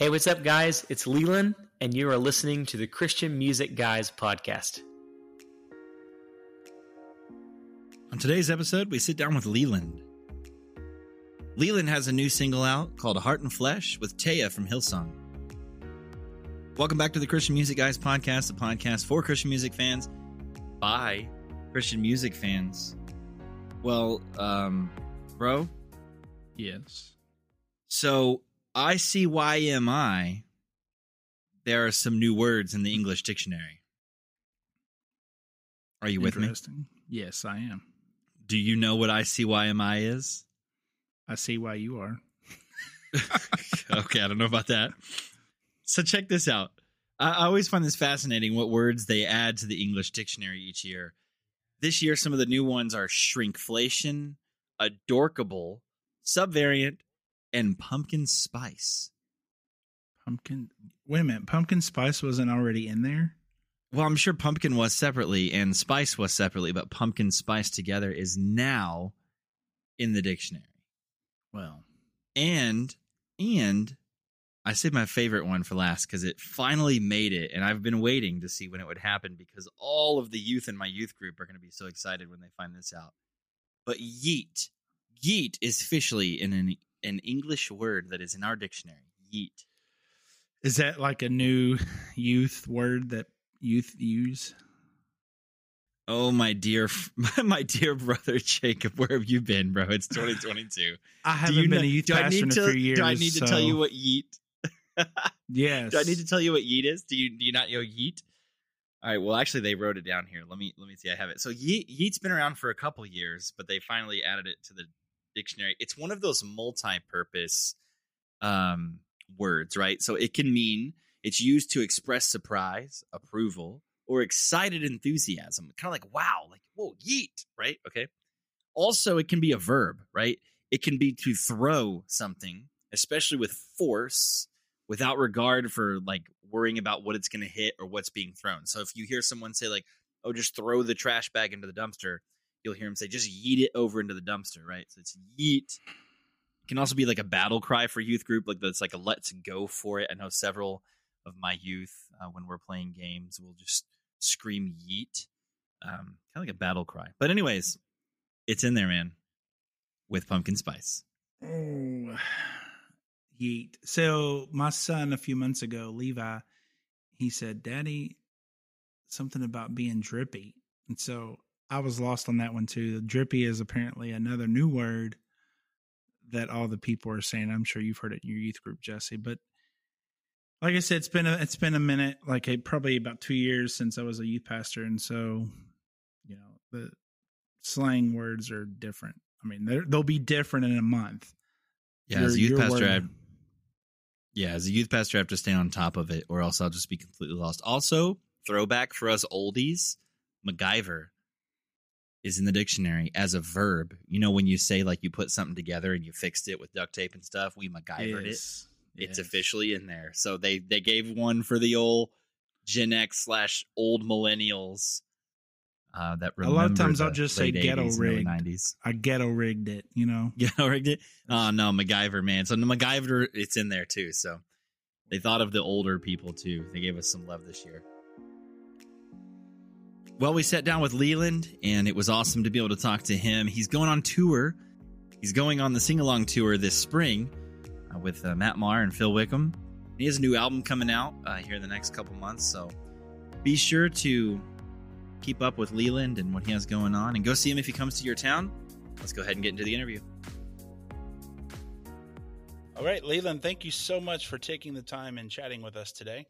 Hey, what's up, guys? It's Leeland, and you are listening to the Christian Music Guys podcast. On today's episode, we sit down with Leeland. Leeland has a new single out called Heart and Flesh with Taya from Hillsong. Welcome back to the Christian Music Guys podcast, the podcast for Christian music fans by Christian music fans. Well, um, bro, Yes. so ICYMI, there are some new words in the English dictionary. Are you with me? Yes, I am. Do you know what ICYMI is? I see why you are. okay, I don't know about that. So check this out. I, I always find this fascinating what words they add to the English dictionary each year. This year, some of the new ones are shrinkflation, adorkable, subvariant, and pumpkin spice. Pumpkin. Wait a minute. Pumpkin spice wasn't already in there. Well, I'm sure pumpkin was separately and spice was separately, but pumpkin spice together is now in the dictionary. Well, and and I saved my favorite one for last because it finally made it, and I've been waiting to see when it would happen because all of the youth in my youth group are going to be so excited when they find this out. But yeet, yeet is officially in an an English word that is in our dictionary. Yeet. is that like a new youth word that youth use? Oh my dear, my dear brother Jacob, where have you been, bro? It's 2022. I haven't been know- a youth pastor need in a to, few years. Do I need to tell you what yeet? Yes. Do I need to tell you what yeet is? Do you do you not know yeet? All right. Well, actually, they wrote it down here. Let me let me see. I have it. So yeet yeet's been around for a couple years, but they finally added it to the dictionary. It's one of those multi-purpose um, words, right? So it can mean it's used to express surprise, approval, or excited enthusiasm. Kind of like wow, like whoa, yeet, right? Okay. Also, it can be a verb, right? It can be to throw something, especially with force without regard for like worrying about what it's going to hit or what's being thrown. So if you hear someone say like, "Oh, just throw the trash bag into the dumpster," you'll hear him say, "Just yeet it over into the dumpster." Right? So it's yeet. It can also be like a battle cry for youth group, like that's like a let's go for it. I know several of my youth uh, when we're playing games will just scream yeet, um, kind of like a battle cry. But anyways, it's in there, man, with pumpkin spice. Oh, yeet. So my son a few months ago, Levi, he said, "Daddy, something about being drippy," and so I was lost on that one too. Drippy is apparently another new word that all the people are saying. I'm sure you've heard it in your youth group, Jesse. But like I said, it's been a it's been a minute, like a, probably about two years since I was a youth pastor, and so you know the slang words are different. I mean, they'll be different in a month. Yeah, Your- as a youth pastor, I Yeah, as a youth pastor, I have to stay on top of it, or else I'll just be completely lost. Also, throwback for us oldies, MacGyver is in the dictionary as a verb. You know, when you say like you put something together and you fixed it with duct tape and stuff, we MacGyvered it. Yes. It's Yes. officially in there. So they they gave one for the old Gen X slash old millennials. Uh, that A lot of times I'll just say ghetto 80s rigged. 90s. I ghetto rigged it, you know. Ghetto rigged it. Oh no, MacGyver, man. So the MacGyver, it's in there too. So they thought of the older people too. They gave us some love this year. Well, we sat down with Leeland, and it was awesome to be able to talk to him. He's going on tour. He's going on the sing along tour this spring uh, with uh, Matt Maher and Phil Wickham. He has a new album coming out uh, here in the next couple months. So be sure to keep up with Leeland and what he has going on, and go see him if he comes to your town. Let's go ahead and get into the interview. All right, Leeland, thank you so much for taking the time and chatting with us today.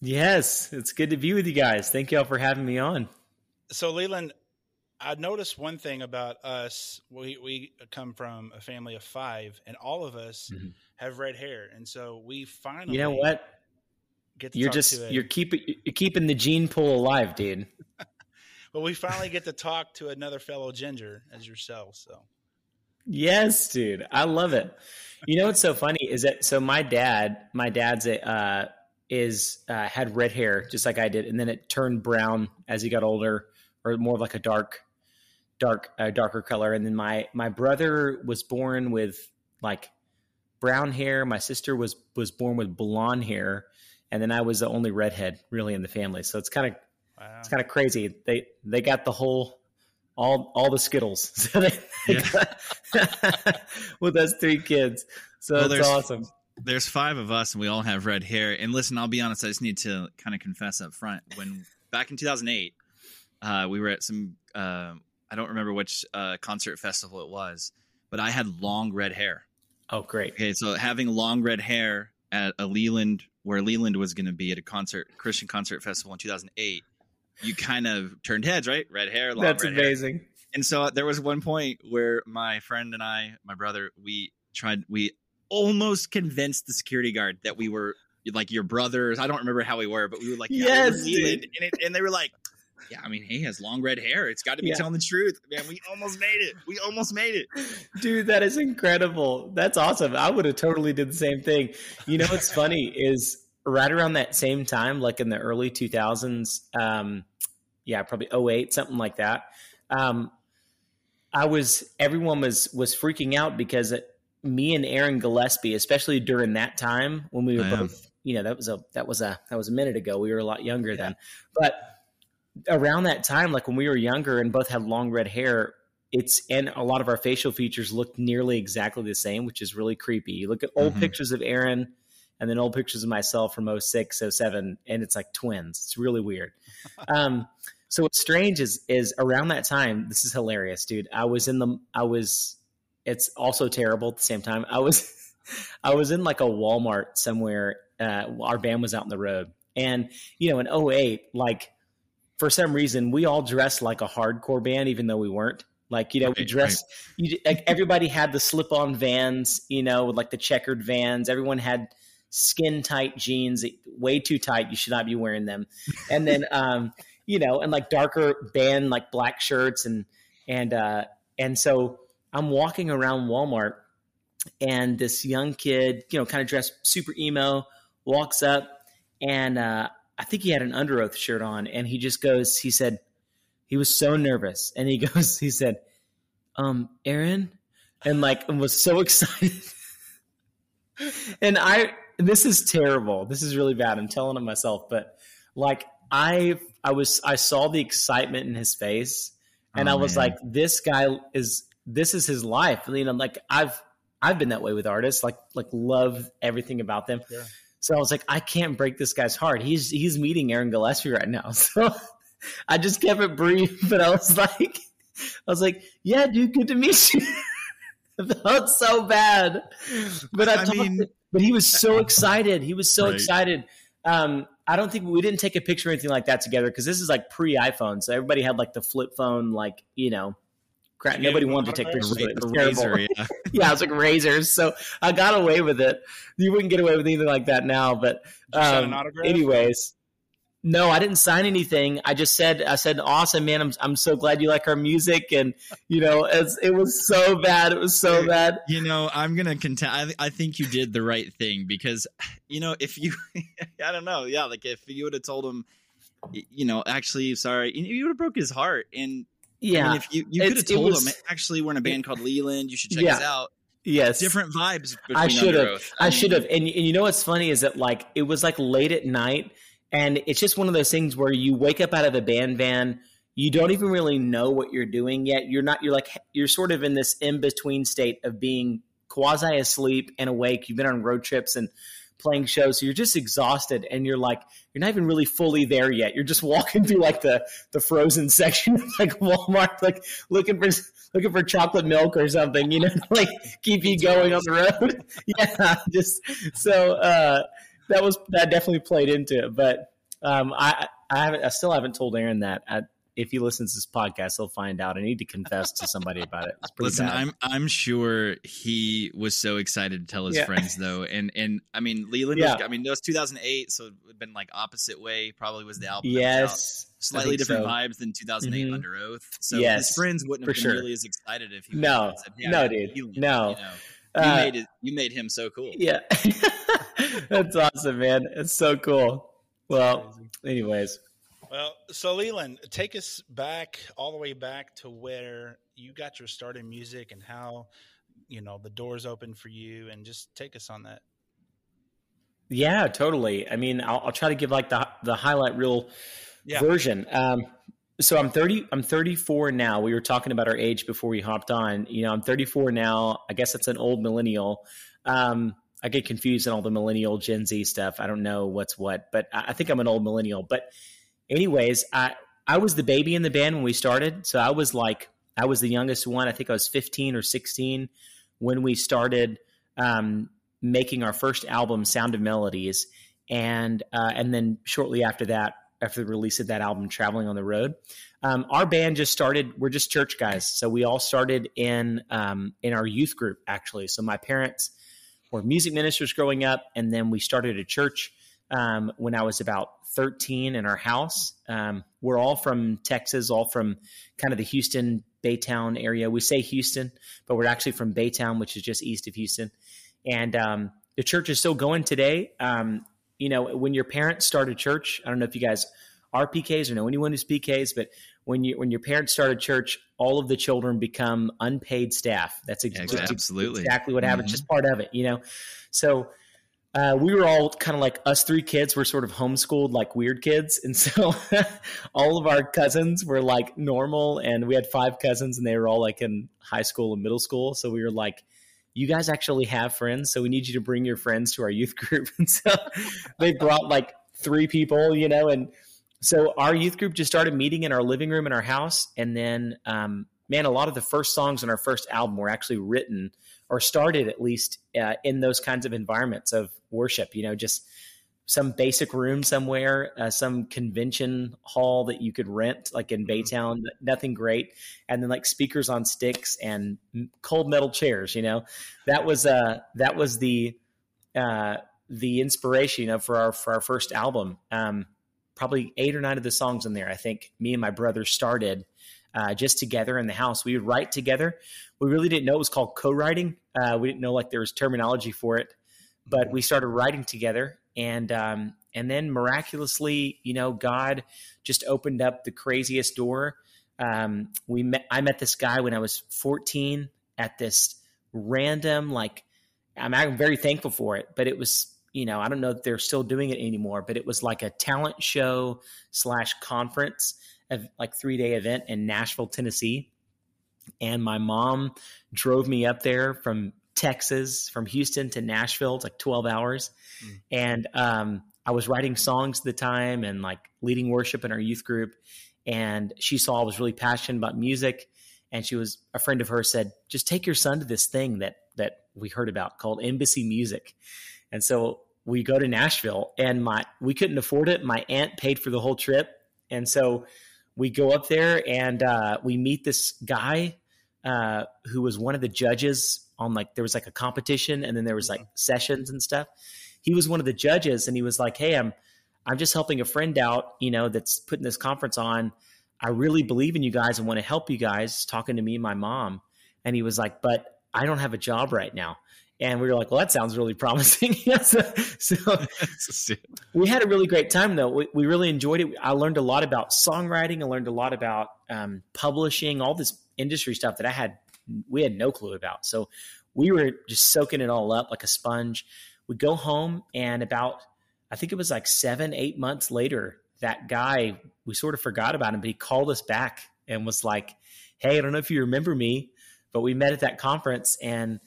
Yes, it's good to be with you guys. Thank y'all for having me on. So, Leeland, I noticed one thing about us. We we come from a family of five, and all of us Mhm. have red hair, and so we finally You know what? get to You're talk just to you're keeping you're keeping the gene pool alive, dude. well, we finally get to talk to another fellow ginger as yourself. So, Yes, dude. I love it. You know what's so funny is that so my dad, my dad's a uh is uh had red hair just like I did, and then it turned brown as he got older, or more like a dark dark uh, darker color. And then my my brother was born with like brown hair. My sister was was born with blonde hair, and then I was the only redhead really in the family. So it's kind of Wow. it's kind of crazy. They they got the whole all all the Skittles so they, got- with us three kids. So Well, awesome. There's five of us, and we all have red hair. And listen, I'll be honest. I just need to kind of confess up front. When back in 2008, uh, we were at some. Uh, I don't remember which uh, concert festival it was, but I had long red hair. Oh, great. Okay, so having long red hair at a Leeland, where Leeland was going to be at a concert, Christian concert festival in 2008, you kind of turned heads, right? Red hair, long That's red hair. amazing. And so there was one point where my friend and I, my brother, we tried, we almost convinced the security guard that we were like your brothers. I don't remember how we were, but we were like, yeah, we're Yes, Leeland. And, it, and they were like, yeah, I mean, he has long red hair. It's got to be Yeah. telling the truth, man. We almost made it. We almost made it. Dude, that is incredible. That's awesome. I would have totally did the same thing. You know what's funny is right around that same time, like in the early 2000s, um, yeah, probably 08, something like that. Um, I was everyone was was freaking out because it, me and Aaron Gillespie, especially during that time when we were Yeah. both, you know, that was a that was a that was a minute ago. We were a lot younger then, but around that time, like when we were younger and both had long red hair, it's and a lot of our facial features looked nearly exactly the same, which is really creepy. You look at old Mhm. pictures of Aaron and then old pictures of myself from 06, 07, and it's like twins. It's really weird. um, so what's strange is is around that time, this is hilarious, dude. I was in the I was it's also terrible at the same time. I was I was in like a Walmart somewhere. Uh, our band was out on the road. And, you know, in 08, like for some reason, we all dressed like a hardcore band, even though we weren't. Like, you know, we Right, dressed, you, like everybody had the slip on vans, you know, with like the checkered vans. Everyone had skin tight jeans, way too tight. You should not be wearing them. And then, um, you know, and like darker band, like black shirts. And, and, uh, and so I'm walking around Walmart and this young kid, you know, kind of dressed super emo, walks up and uh, I think he had an Underoath shirt on, and he just goes, he said, he was so nervous, and he goes, he said, um, Aaron, and like, and was so excited. and I, this is terrible. This is really bad. I'm telling on myself, but like, I, I was, I saw the excitement in his face, and Oh, I was man. like, this guy is, this is his life. Mean, I'm like, I've, I've been that way with artists, like, like love everything about them. Sure. So I was like, I can't break this guy's heart. He's he's meeting Aaron Gillespie right now. So I just kept it brief, but I was like, I was like, yeah, dude, good to meet you. I felt so bad, but I, I talked mean- but he was so excited. He was so Right. excited. Um, I don't think we didn't take a picture or anything like that together because this is like pre iPhone, so everybody had like the flip phone, like you know. Crap, you nobody wanted to take pictures. of it. It was terrible razor, yeah. yeah, it was like razors. So I got away with it. You wouldn't get away with anything like that now. But Did you sign an um, anyways, no, I didn't sign anything. I just said, I said, awesome, man. I'm I'm so glad you like our music, and you know, it was so bad. It was so bad. You know, I'm gonna contend. I, I think you did the right thing because, you know, if you, I don't know, yeah, like if you would have told him, you know, actually, sorry, you would have broke his heart. And I Yeah. mean, if you you could have told was- him, actually, we're in a band called Leeland. You should check Yeah. us out. yes. Different vibes. Between I should have. I mean, should have. And, and you know what's funny is that like it was like late at night, and it's just one of those things where you wake up out of the band van, you don't even really know what you're doing yet. You're not. You're like you're sort of in this in between state of being quasi asleep and awake. You've been on road trips and playing shows, so you're just exhausted, and you're like you're not even really fully there yet. You're just walking through like the the frozen section of like Walmart, like looking for looking for chocolate milk or something, you know, like keep you going on the road. yeah, just so uh, that was that definitely played into it. But um, I I haven't I still haven't told Aaron that. I, if he listens to this podcast, he'll find out. I need to confess to somebody about it. It's Listen, bad. I'm I'm sure he was so excited to tell his Yeah. friends though, and and I mean Leeland. Yeah. Was, I mean that was 2008, so it would have been like opposite way. Probably was the album. that out. yes, slightly different so. vibes than 2008 Mhm. Underoath. So Yes, his friends wouldn't have for been sure. nearly as excited if he No, would've said, no, dude, Leeland," no. You, know? Uh, you made it. You made him so cool. Yeah, that's awesome, man. It's so cool. Well, anyways, Well, so Leeland, take us back all the way back to where you got your start in music and how you know the doors open for you and just take us on that. Yeah totally. I mean i'll, I'll try to give like the the highlight reel yeah. version. Um so i'm 30 i'm 34 now. We were talking about our age before we hopped on. You know i'm 34 now. I guess that's an old millennial. Um i get confused in all the millennial gen z stuff. I don't know what's what but i, I think i'm an old millennial. But anyways i i was the baby in the band when we started so i was like I was the youngest one. I think I was 15 or 16 when we started um, making our first album, Sound of Melodies, and uh, and then shortly after that, after the release of that album, Traveling on the Road. Um, our band just started. We're just church guys, so we all started in um, in our youth group actually. So my parents were music ministers growing up, and then we started a church um, when I was about 13 in our house. Um, we're all from Texas, all from kind of the Houston, Baytown area. We say Houston, but we're actually from Baytown, which is just east of Houston. And um, the church is still going today. Um, you know, when your parents start a church, I don't know if you guys are PKs or know anyone who's PKs, but when you when your parents start a church, all of the children become unpaid staff. That's ex- yeah, absolutely exactly what happens. Mm-hmm. Just part of it, you know. So uh, we were all kind of like us three kids were sort of homeschooled like weird kids. And so all of our cousins were like normal and we had five cousins and they were all like in high school and middle school. So we were like you guys actually have friends so we need you to bring your friends to our youth group. And so they brought like three people you know and so our youth group just started meeting in our living room in our house and then um, man a lot of the first songs on our first album were actually written or started at least uh, in those kinds of environments of worship. You know, just some basic room somewhere, uh, some convention hall that you could rent, like in mm-hmm. Baytown. Nothing great, and then like speakers on sticks and cold metal chairs. You know, that was uh that was the uh the inspiration you know for our for our first album. Um, probably eight or nine of the songs in there. I think me and my brother started uh, just together in the house. We would write together. We really didn't know it was called co-writing. Uh, we didn't know like there was terminology for it, but we started writing together, and um, and then miraculously, you know, God just opened up the craziest door. Um, we met. I met this guy when I was 14 at this random like. I'm, I'm very thankful for it, but it was you know, I don't know if they're still doing it anymore, but it was like a talent show slash conference like three day event in Nashville, Tennessee. And my mom drove me up there from Texas, from Houston to Nashville. It's like 12 hours. Mm. And um, I was writing songs at the time and like leading worship in our youth group. And she saw I was really passionate about music. And she was a friend of hers said, just take your son to this thing that that we heard about called Embassy Music. And so we go to Nashville and my we couldn't afford it. My aunt paid for the whole trip. And so we go up there and uh, we meet this guy uh, who was one of the judges on like there was like a competition and then there was like mm-hmm. sessions and stuff. He was one of the judges and he was like, "Hey, I'm I'm just helping a friend out, you know, that's putting this conference on. I really believe in you guys and want to help you guys." Talking to me and my mom, and he was like, "But I don't have a job right now." And we were like, well, that sounds really promising. so, so we had a really great time, though. We, we, really enjoyed it. I learned a lot about songwriting. I learned a lot about um, publishing, all this industry stuff that I had we had no clue about. So we were just soaking it all up like a sponge. We go home, and about I think it was like seven, eight months later, that guy we sort of forgot about him, but he called us back and was like, "Hey, I don't know if you remember me, but we met at that conference and."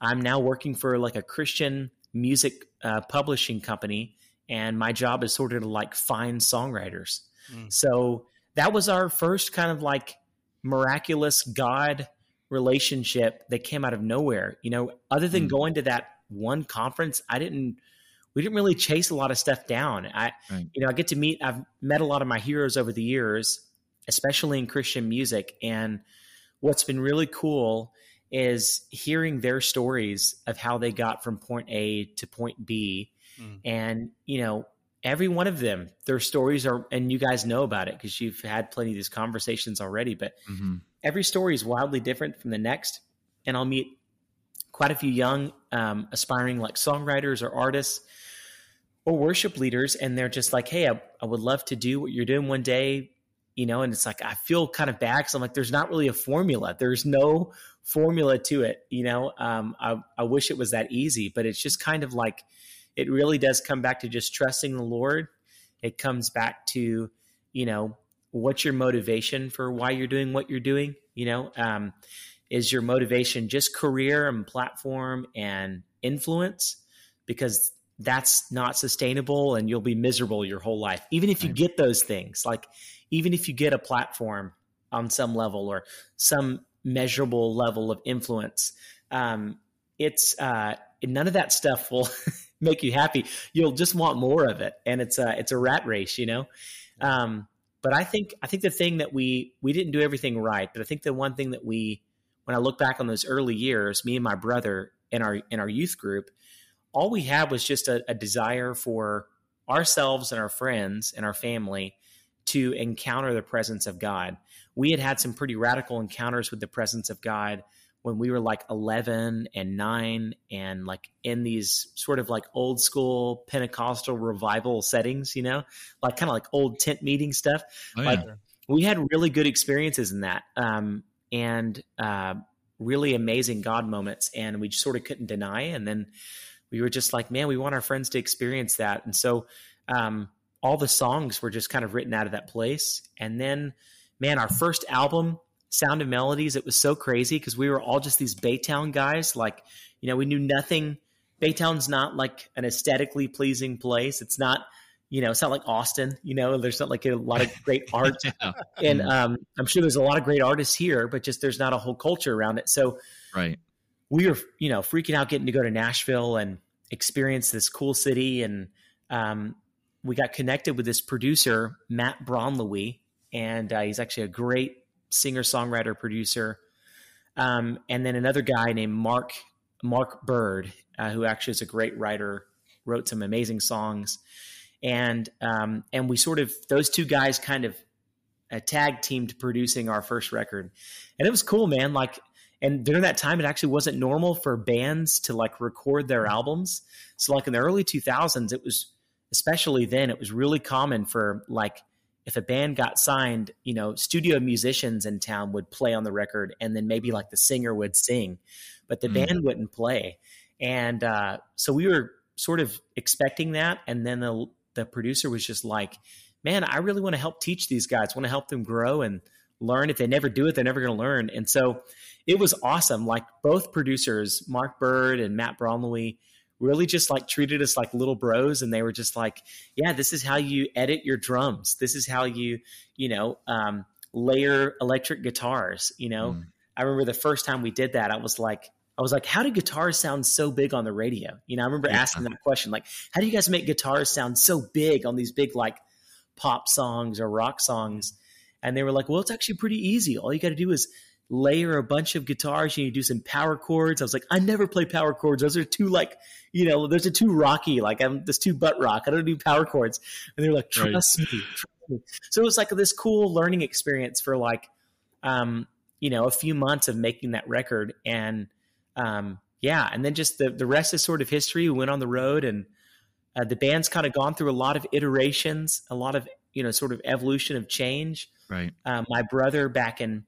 I'm now working for like a Christian music uh, publishing company, and my job is sort of to like find songwriters. Mm. So that was our first kind of like miraculous God relationship that came out of nowhere. You know, other than mm. going to that one conference, I didn't we didn't really chase a lot of stuff down. I right. you know, I get to meet I've met a lot of my heroes over the years, especially in Christian music and what's been really cool is hearing their stories of how they got from point A to point B. Mm. And, you know, every one of them, their stories are, and you guys know about it because you've had plenty of these conversations already, but mm-hmm. every story is wildly different from the next. And I'll meet quite a few young, um, aspiring like songwriters or artists or worship leaders. And they're just like, hey, I, I would love to do what you're doing one day you know, and it's like I feel kind of bad because I'm like, there's not really a formula. There's no formula to it, you know. Um, I, I wish it was that easy, but it's just kind of like it really does come back to just trusting the Lord. It comes back to, you know, what's your motivation for why you're doing what you're doing, you know. Um, is your motivation just career and platform and influence? Because that's not sustainable and you'll be miserable your whole life. Even if you get those things, like even if you get a platform on some level or some measurable level of influence, um, it's uh, none of that stuff will make you happy. You'll just want more of it, and it's a it's a rat race, you know. Um, but I think I think the thing that we we didn't do everything right, but I think the one thing that we when I look back on those early years, me and my brother in our in our youth group, all we had was just a, a desire for ourselves and our friends and our family to encounter the presence of God. We had had some pretty radical encounters with the presence of God when we were like 11 and 9 and like in these sort of like old school Pentecostal revival settings, you know, like kind of like old tent meeting stuff. Oh, yeah. Like we had really good experiences in that. Um, and uh, really amazing God moments. And we just sort of couldn't deny. And then we were just like, man, we want our friends to experience that. And so, um, all the songs were just kind of written out of that place. And then, man, our first album, Sound of Melodies, it was so crazy because we were all just these Baytown guys. Like, you know, we knew nothing. Baytown's not like an aesthetically pleasing place. It's not, you know, it's not like Austin, you know, there's not like a lot of great art. yeah. And um, I'm sure there's a lot of great artists here, but just there's not a whole culture around it. So, right. We were, you know, freaking out getting to go to Nashville and experience this cool city. And um, we got connected with this producer, Matt Bronleewe, and uh, he's actually a great singer songwriter producer. Um, and then another guy named Mark Marc Byrd, uh, who actually is a great writer, wrote some amazing songs, and um, and we sort of those two guys kind of a uh, tag teamed producing our first record, and it was cool, man. Like, and during that time, it actually wasn't normal for bands to like record their albums. So, like in the early two thousands, it was especially then, it was really common for like if a band got signed, you know, studio musicians in town would play on the record and then maybe like the singer would sing, but the mm. band wouldn't play. And uh, so we were sort of expecting that. And then the, the producer was just like, man, I really want to help teach these guys, want to help them grow and learn. If they never do it, they're never going to learn. And so it was awesome. Like both producers, Marc Byrd and Matt Bronleewe, really just like treated us like little bros and they were just like yeah this is how you edit your drums this is how you you know um, layer electric guitars you know mm. i remember the first time we did that i was like i was like how do guitars sound so big on the radio you know i remember yeah. asking that question like how do you guys make guitars sound so big on these big like pop songs or rock songs and they were like well it's actually pretty easy all you got to do is layer a bunch of guitars you do some power chords. I was like, I never play power chords. Those are too like, you know, those are too rocky. Like I'm this too butt rock. I don't do power chords. And they're like, trust right. me, trust me. So it was like this cool learning experience for like, um, you know, a few months of making that record. And um, yeah, and then just the the rest is sort of history. We went on the road and uh, the band's kind of gone through a lot of iterations, a lot of you know, sort of evolution of change. Right. Um, my brother back in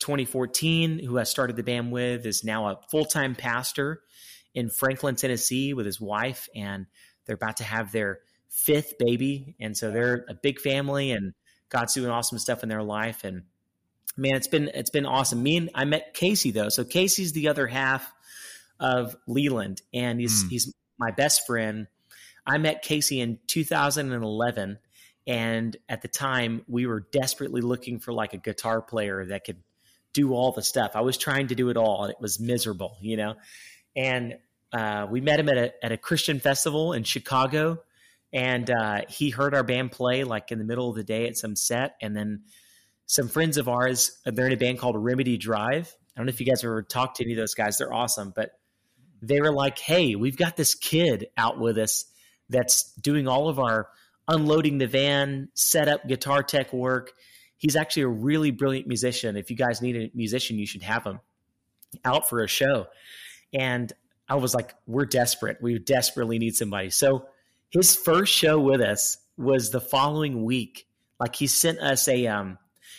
2014, who I started the band with, is now a full time pastor in Franklin, Tennessee, with his wife, and they're about to have their fifth baby, and so they're a big family, and God's doing awesome stuff in their life, and man, it's been it's been awesome. Me and I met Casey though, so Casey's the other half of Leeland, and he's mm. he's my best friend. I met Casey in 2011, and at the time we were desperately looking for like a guitar player that could do all the stuff. I was trying to do it all, and it was miserable, you know. And uh, we met him at a at a Christian festival in Chicago, and uh, he heard our band play like in the middle of the day at some set, and then some friends of ours. They're in a band called Remedy Drive. I don't know if you guys ever talked to any of those guys. They're awesome, but they were like, "Hey, we've got this kid out with us that's doing all of our unloading the van, setup, guitar tech work." he's actually a really brilliant musician. If you guys need a musician, you should have him out for a show. And I was like, we're desperate. We desperately need somebody. So his first show with us was the following week, Like he sent us a, um,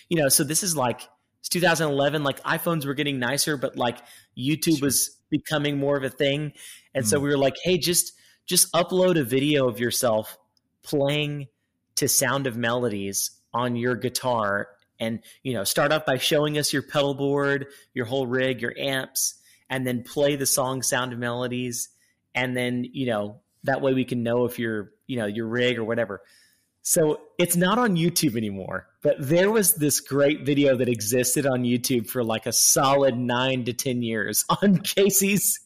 you know, so this is like it's 2011. Like iPhones were getting nicer, but like YouTube Sure. was becoming more of a thing, and so Mhm. we were like, hey, just just upload a video of yourself playing to Sound of Melodies on your guitar, and you know, start off by showing us your pedal board, your whole rig, your amps, and then play the song Sound of Melodies, and then you know that way we can know if you're you know your rig or whatever. So it's not on YouTube anymore, but there was this great video that existed on YouTube for like a solid nine to 10 years on Casey's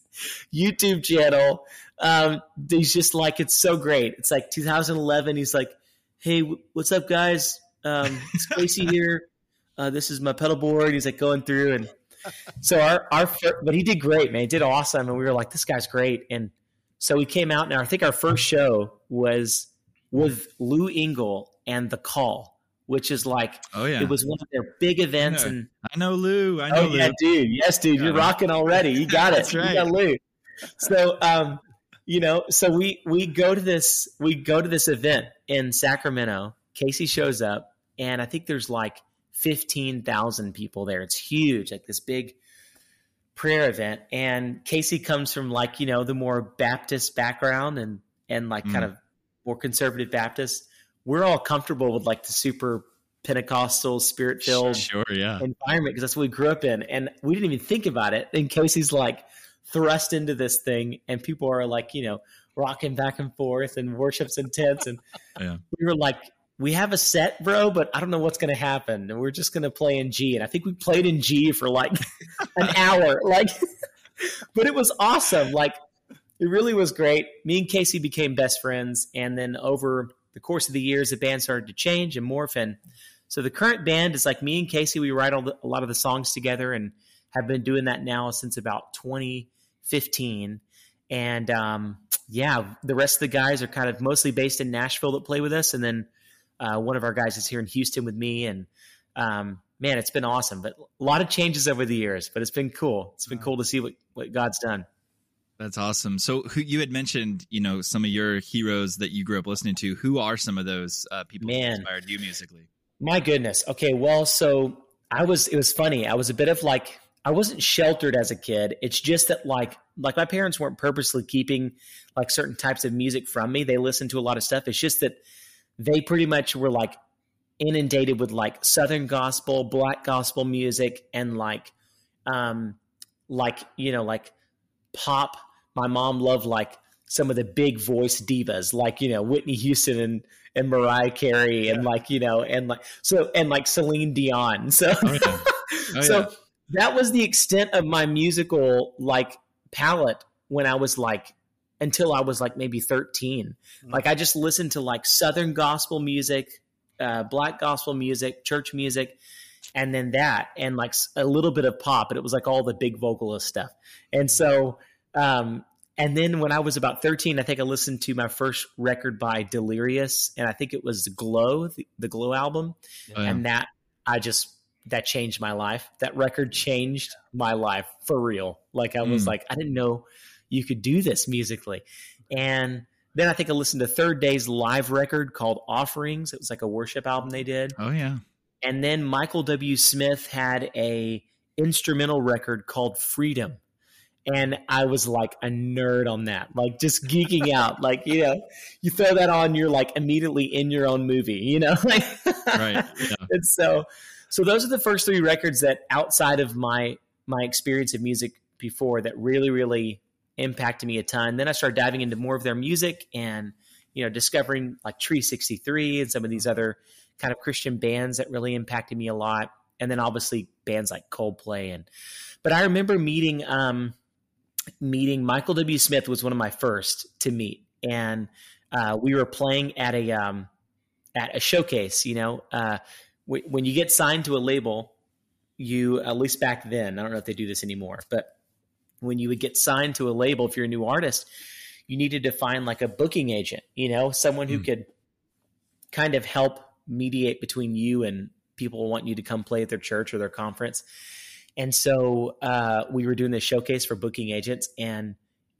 YouTube channel. Um, he's just like, it's so great. It's like 2011. He's like, Hey, what's up guys? Um, it's Casey here. Uh, this is my pedal board. He's like going through and so our, our, fir- but he did great, man. He did awesome. And we were like, this guy's great. And so we came out and I think our first show was with Lou Engle and The Call, which is like Oh yeah. it was one of their big events. Yeah. And I know Lou. I know oh Lou. yeah, dude, yes, dude, you're rocking already. You got it. That's You got Lou. So, um, you know, so we we go to this we go to this event in Sacramento. Casey shows up, and I think there's like fifteen thousand people there. It's huge, like this big prayer event. And Casey comes from like you know the more Baptist background and and like kind Mm. of more conservative Baptist. We're all comfortable with like the super Pentecostal, spirit filled Sure. Yeah. environment because that's what we grew up in. And we didn't even think about it. And Casey's like thrust into this thing, and people are like, you know, rocking back and forth, and worship's intense. And Yeah. we were like, we have a set, bro, but I don't know what's going to happen. And we're just going to play in G. And I think we played in G for like an hour. Like, but it was awesome. Like, it really was great. Me and Casey became best friends. And then over the course of the years, the band started to change and morph. And so the current band is like me and Casey. We write all the, a lot of the songs together and have been doing that now since about 2015. And um, yeah, the rest of the guys are kind of mostly based in Nashville that play with us. And then uh, one of our guys is here in Houston with me. And um, man, it's been awesome. But a lot of changes over the years, but it's been cool. It's been cool to see what, what God's done. That's awesome. So, who you had mentioned, you know, some of your heroes that you grew up listening to. Who are some of those uh, people who Man. inspired you musically? My goodness. Okay. Well, so I was, it was funny. I was a bit of like, I wasn't sheltered as a kid. It's just that like, like my parents weren't purposely keeping like certain types of music from me. They listened to a lot of stuff. It's just that they pretty much were like inundated with like Southern gospel, black gospel music and like, um, like, you know, like pop. My mom loved like some of the big voice divas, like, you know, Whitney Houston and, and Mariah Carey and like, you know, and like, so, and like Celine Dion. So, Oh, yeah. Oh, so yeah. that was the extent of my musical like palette when I was like until I was like maybe 13. Like I just listened to like Southern gospel music, uh, black gospel music, church music, and then that, and like a little bit of pop, but it was like all the big vocalist stuff. And so, um, and then when I was about 13, I think I listened to my first record by Delirious, and I think it was Glow, the, the Glow album Oh, yeah. and that I just that changed my life. That record changed my life for real. Like I was Mm. like, I didn't know you could do this musically. And then I think I listened to Third Day's live record called Offerings. It was like a worship album they did. oh yeah. And then Michael W. Smith had a instrumental record called Freedom. And I was like a nerd on that, like just geeking out. Like, you know, you throw that on, you're like immediately in your own movie, you know? Like, Right. Yeah. and so so those are the first three records that outside of my my experience of music before that really really impacted me a ton then i started diving into more of their music and you know discovering like Tree63 and some of these other kind of christian bands that really impacted me a lot. And then obviously bands like coldplay and but i remember meeting um meeting michael w. Smith was one of my first to meet. And uh, we were playing at a um at a showcase you know uh wh- when you get signed to a label, you at least back then, I don't know if they do this anymore, but when you would get signed to a label, if you're a new artist, you needed to find like a booking agent, you know, someone who Hmm. could kind of help mediate between you and people want you to come play at their church or their conference. And so uh, we were doing this showcase for booking agents, and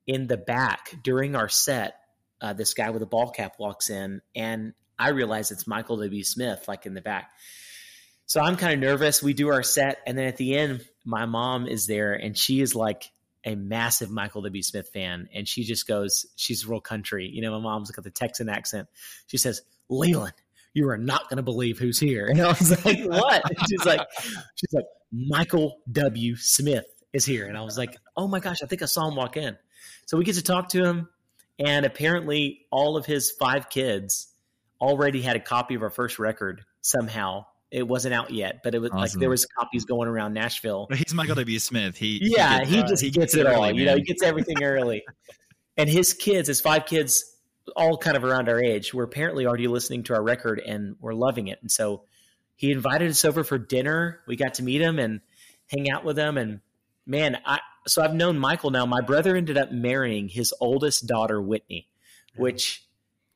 in the back during our set, uh, this guy with a ball cap walks in, and I realize it's Michael W. Smith, like in the back. So I'm kind of nervous. We do our set, and then at the end, my mom is there, and she is like a massive Michael W. Smith fan, and she just goes, she's real country. You know, my mom's got the Texan accent. She says, "Leeland, you are not going to believe who's here." And I was like, "What?" she's like, she's like, Michael W. Smith is here, and I was like, "Oh my gosh, I think I saw him walk in." So we get to talk to him, and apparently, all of his five kids already had a copy of our first record somehow it wasn't out yet, but it was awesome. like there was copies going around Nashville. But he's Michael W. Smith. He yeah, he, gets, he just uh, he gets, it all. you know, he gets everything early. and his kids, his five kids, all kind of around our age, were apparently already listening to our record and were loving it. And so he invited us over for dinner. We got to meet him and hang out with him. And man, I so I've known Michael now. My brother ended up marrying his oldest daughter, Whitney, which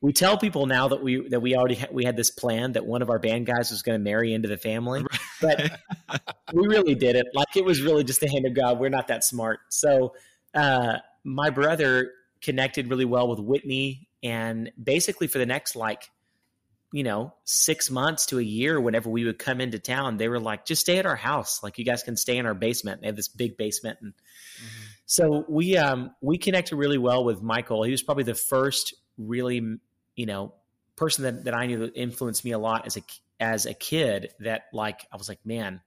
we tell people now that we that we already ha- we had this plan that one of our band guys was going to marry into the family, but we really did it. Like it was really just the hand of God. We're not that smart. So uh, my brother connected really well with Whitney, and basically for the next like you know six months to a year, whenever we would come into town, they were like, just stay at our house. Like you guys can stay in our basement. They have this big basement, and mm-hmm. so we um we connected really well with Michael. He was probably the first really you know, person that, that I knew that influenced me a lot as a as a kid that like I was like, man,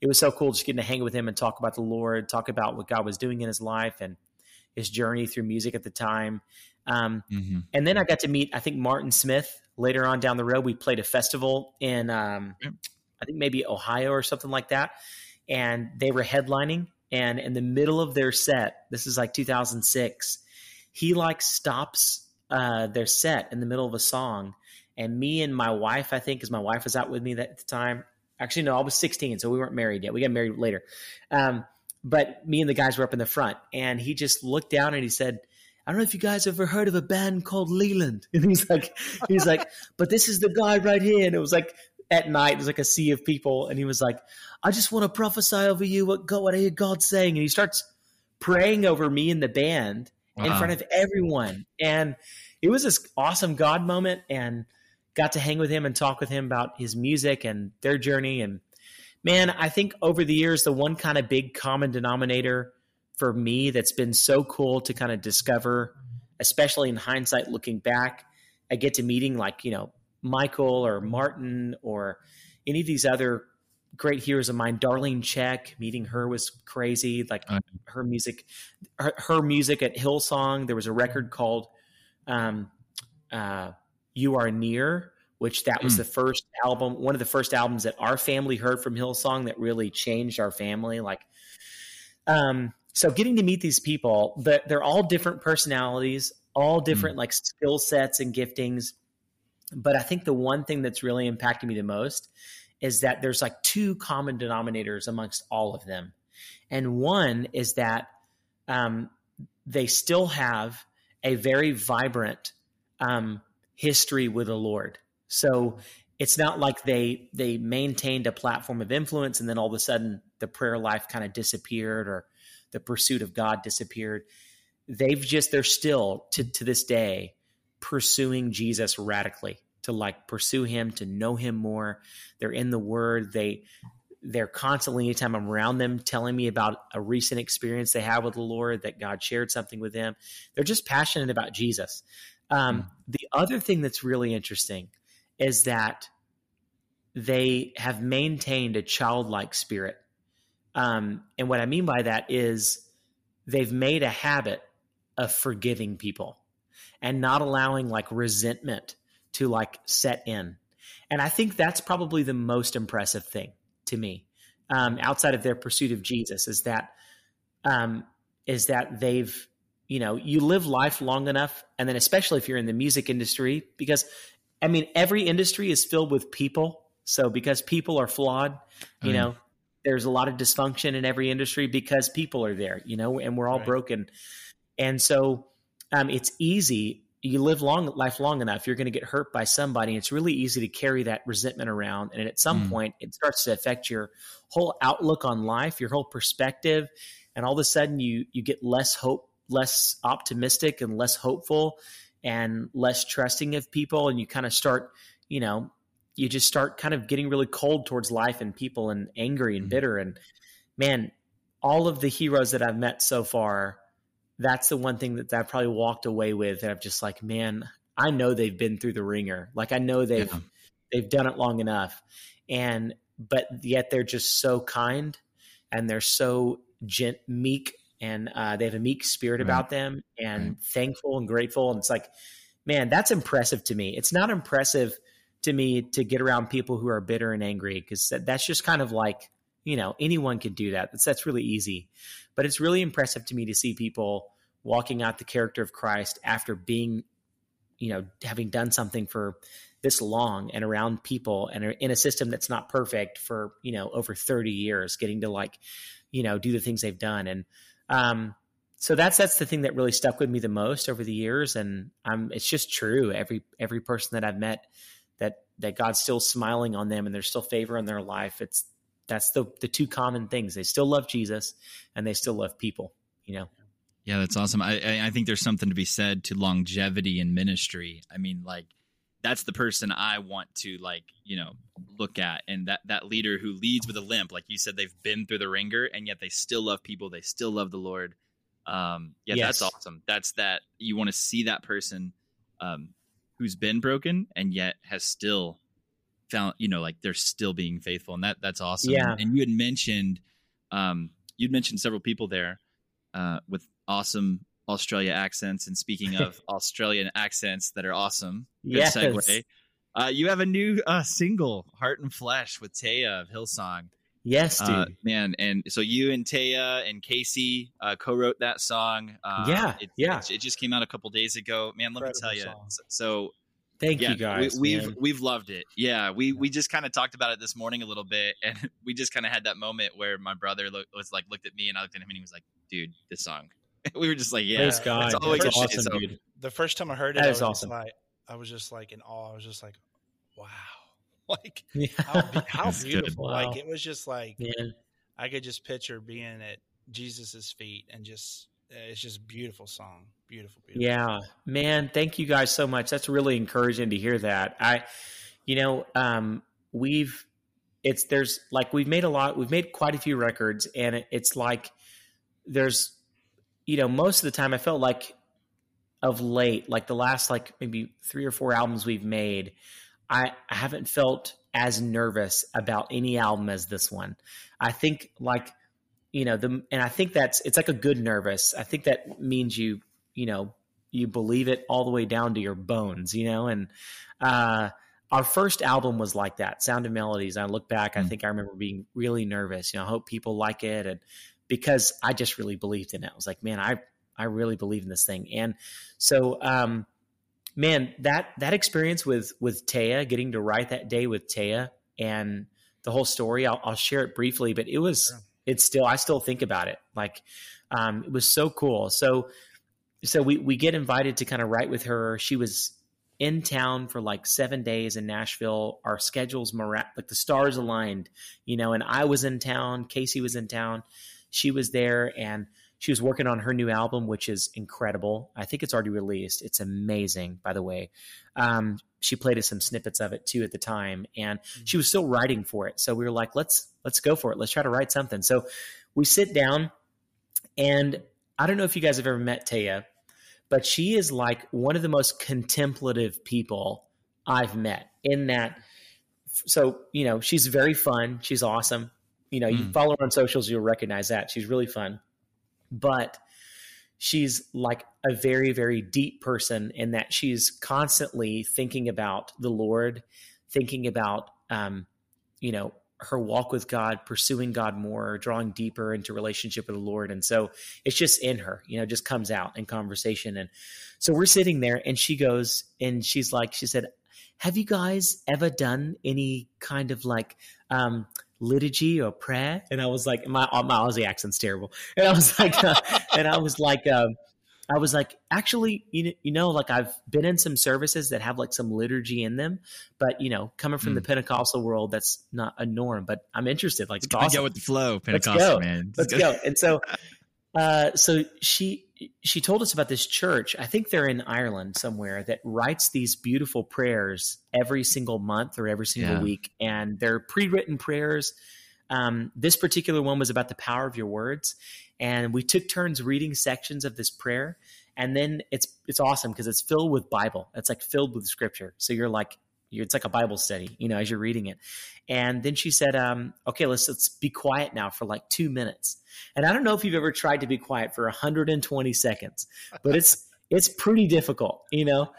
it was so cool just getting to hang with him and talk about the Lord, talk about what God was doing in his life and his journey through music at the time. Um, mm-hmm. And then I got to meet, I think, Martin Smith later on down the road. We played a festival in, um, I think maybe Ohio or something like that. And they were headlining. And in the middle of their set, this is like 2006, he like stops uh, their set in the middle of a song, and me and my wife, I think, because my wife was out with me that, at the time. Actually, no, I was 16, so we weren't married yet. We got married later. Um, but me and the guys were up in the front, and he just looked down and he said, I don't know if you guys ever heard of a band called Leeland. And he's like, he's like, but this is the guy right here. And it was like at night, it was like a sea of people. And he was like, I just want to prophesy over you what God, what I hear God saying. And he starts praying over me and the band wow. in uh-huh. front of everyone. And it was this awesome God moment and got to hang with him and talk with him about his music and their journey. And man, I think over the years, the one kind of big common denominator for me that's been so cool to kind of discover, especially in hindsight looking back, I get to meeting like, you know, Michael or Martin or any of these other great heroes of mine. Darlene Zschech, meeting her was crazy. Like her music, her, her, music at Hillsong. There was a record called um, uh, "You Are Near," which that was mm. the first album, one of the first albums that our family heard from Hillsong that really changed our family. Like, um, so getting to meet these people, but they're all different personalities, all different mm. like skill sets and giftings. But I think the one thing that's really impacted me the most is that there's like two common denominators amongst all of them. And one is that um, they still have a very vibrant um, history with the Lord. So it's not like they they maintained a platform of influence and then all of a sudden the prayer life kind of disappeared or the pursuit of God disappeared. They've just they're still to to this day pursuing Jesus radically to like pursue him, to know him more. They're in the word. They they're constantly anytime I'm around them telling me about a recent experience they have with the Lord that God shared something with them. They're just passionate about Jesus. Um, mm. The other thing that's really interesting is that they have maintained a childlike spirit. Um, and what I mean by that is they've made a habit of forgiving people and not allowing like resentment to like set in. And I think that's probably the most impressive thing to me, um, outside of their pursuit of Jesus, is that um, is that they've you know you live life long enough, and then especially if you're in the music industry, because I mean every industry is filled with people. So because people are flawed, you mm. know, there's a lot of dysfunction in every industry because people are there, you know, and we're all right. broken. And so um, it's easy you live long life long enough, you're going to get hurt by somebody. It's really easy to carry that resentment around, and at some mm. point, it starts to affect your whole outlook on life, your whole perspective, and all of a sudden, you you get less hope, less optimistic, and less hopeful. And less trusting of people and you kind of start you know you just start kind of getting really cold towards life and people and angry and Mhm. bitter and man all of the heroes that i've met so far that's the one thing that i've probably walked away with and i'm just like man i know they've been through the ringer like i know they've Yeah. they've done it long enough and but yet they're just so kind and they're so gent meek and uh, they have a meek spirit Right. about them and Right. thankful and grateful. And it's like man that's impressive to me. It's not impressive to me to get around people who are bitter and angry because that's just kind of like you know anyone can do that. That's that's really easy. But it's really impressive to me to see people walking out the character of christ after being you know having done something for this long and around people and in a system that's not perfect for you know over 30 years getting to like you know do the things they've done. And um so that's that's the thing that really stuck with me the most over the years and I'm it's just true every every person that I've met that that God's still smiling on them and there's still favor in their life it's that's the the two common things they still love Jesus and they still love people you know Yeah, that's awesome. I, I think there's something to be said to longevity in ministry. I mean, like that's the person I want to like, you know, look at, and that that leader who leads with a limp, like you said, they've been through the ringer, and yet they still love people. They still love the Lord. Um, yeah, Yes. that's awesome. That's that you want to see that person um, who's been broken and yet has still found, you know, like they're still being faithful, and that that's awesome. Yeah. And you had mentioned, um, you'd mentioned several people there uh, with awesome Australia accents. And speaking of Australian accents that are awesome, good Yes. segue. Uh, you have a new uh, single, "Heart and Flesh," with Taya of Hillsong. yes dude Uh, man, and so you and Taya and Casey uh, co-wrote that song. Uh, Yeah, it, yeah. It, it just came out a couple days ago. Man, let me tell you. So, so thank yeah, you guys we, we've man. we've loved it. Yeah, we we just kind of talked about it this morning a little bit, and we just kind of had that moment where my brother look, was like looked at me and I looked at him and he was like, "Dude, this song." we were just like, "Yeah, Praise Yeah, God. that's all we can say. awesome, So- dude. The first time I heard it, That I was awesome. just like, I was just like in awe. I was just like, wow, like Yeah. how, how beautiful. Wow. Like it was just like Man. I could just picture being at Jesus's feet and just it's just beautiful song, beautiful, beautiful. Yeah, man, thank you guys so much. That's really encouraging to hear that. I, you know, um, we've, it's, there's like, we've made a lot, we've made quite a few records and it, it's like, there's, you know, most of the time I felt like of late, like the last, like maybe three or four albums we've made, I, I haven't felt as nervous about any album as this one. I think like, you know the and i think that's it's like a good nervous i think that means you you know you believe it all the way down to your bones you know and uh our first album was like that sound of melodies i look back i Mm. think i remember being really nervous you know i hope people like it and because i just really believed in it. I was like man i i really believe in this thing. And so um man that that experience with with taya getting to write that day with taya and the whole story i'll, I'll share it briefly but it was Sure. it's still i still think about it. Like um it was so cool. So so we we get invited to kind of write with her. She was in town for like seven days in nashville. Our schedules mira- like the stars aligned you know and i was in town casey was in town she was there and she was working on her new album which is incredible. I think it's already released. It's amazing by the way. Um, she played us some snippets of it too at the time and she was still writing for it. So we were like let's let's go for it. Let's try to write something. So we sit down and i don't know if you guys have ever met taya but she is like one of the most contemplative people i've met in that so you know she's very fun. She's awesome you know you Mm. follow her on socials you'll recognize that. She's really fun. But she's like a very very deep person in that she's constantly thinking about the lord thinking about um you know her walk with god pursuing god more drawing deeper into relationship with the lord. And so it's just in her you know just comes out in conversation. And so we're sitting there and she goes and she's like she said have you guys ever done any kind of like um liturgy or prayer and i was like my my aussie accent's terrible and i was like uh, and i was like um I was like, actually, you know, you know, like I've been in some services that have like some liturgy in them, but you know, coming from Mm. the Pentecostal world, that's not a norm. But I'm interested. Like, Just it's gotta awesome go with the flow, Let's Pentecostal go. man. let's go. And so, uh, so she she told us about this church. I think they're in Ireland somewhere that writes these beautiful prayers every single month or every single Yeah. week, and they're pre-written prayers. Um, this particular one was about the power of your words, and we took turns reading sections of this prayer, and then it's it's awesome because it's filled with Bible. It's like filled with Scripture. So you're like it's like a Bible study, you know, as you're reading it. And then she said, um, "Okay, let's let's be quiet now for like two minutes." And I don't know if you've ever tried to be quiet for 120 seconds, but it's it's pretty difficult, you know.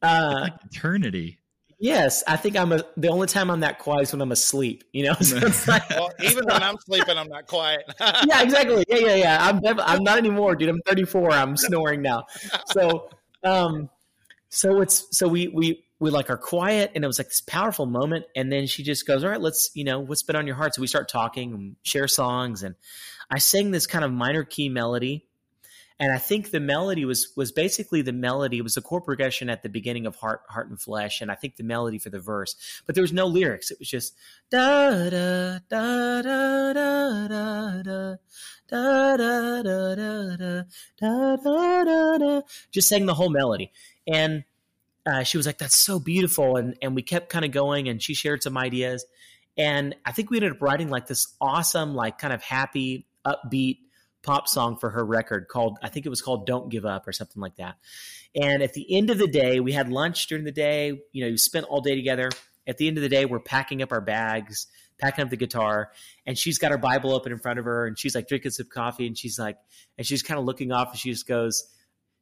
Uh, like eternity. yes, I think I'm a, the only time I'm that quiet is when I'm asleep, you know. So like, Well, even when I'm sleeping, I'm not quiet. yeah, exactly. Yeah, yeah, yeah. I'm def- I'm not anymore, dude. I'm 34. I'm snoring now. So, um, so it's so we we we like are quiet, and it was like this powerful moment. And then she just goes, "All right, let's you know what's been on your heart." So we start talking and share songs, and I sang this kind of minor key melody. And I think the melody was was basically the melody. It was the chord progression at the beginning of Heart, Heart and Flesh, and I think the melody for the verse. But there was no lyrics. It was just da da da da da da da da da da da da da da da just sang the whole melody and uh, she was like that's so beautiful. And and we kept kind of going and she shared some ideas. And i think we ended up writing like this awesome like kind of happy upbeat pop song for her record called i think it was called don't give up or something like that. And at the end of the day we had lunch during the day you know we spent all day together. At the end of the day we're packing up our bags packing up the guitar and she's got her bible open in front of her and she's like drinking some coffee and she's like and she's kind of looking off and she just goes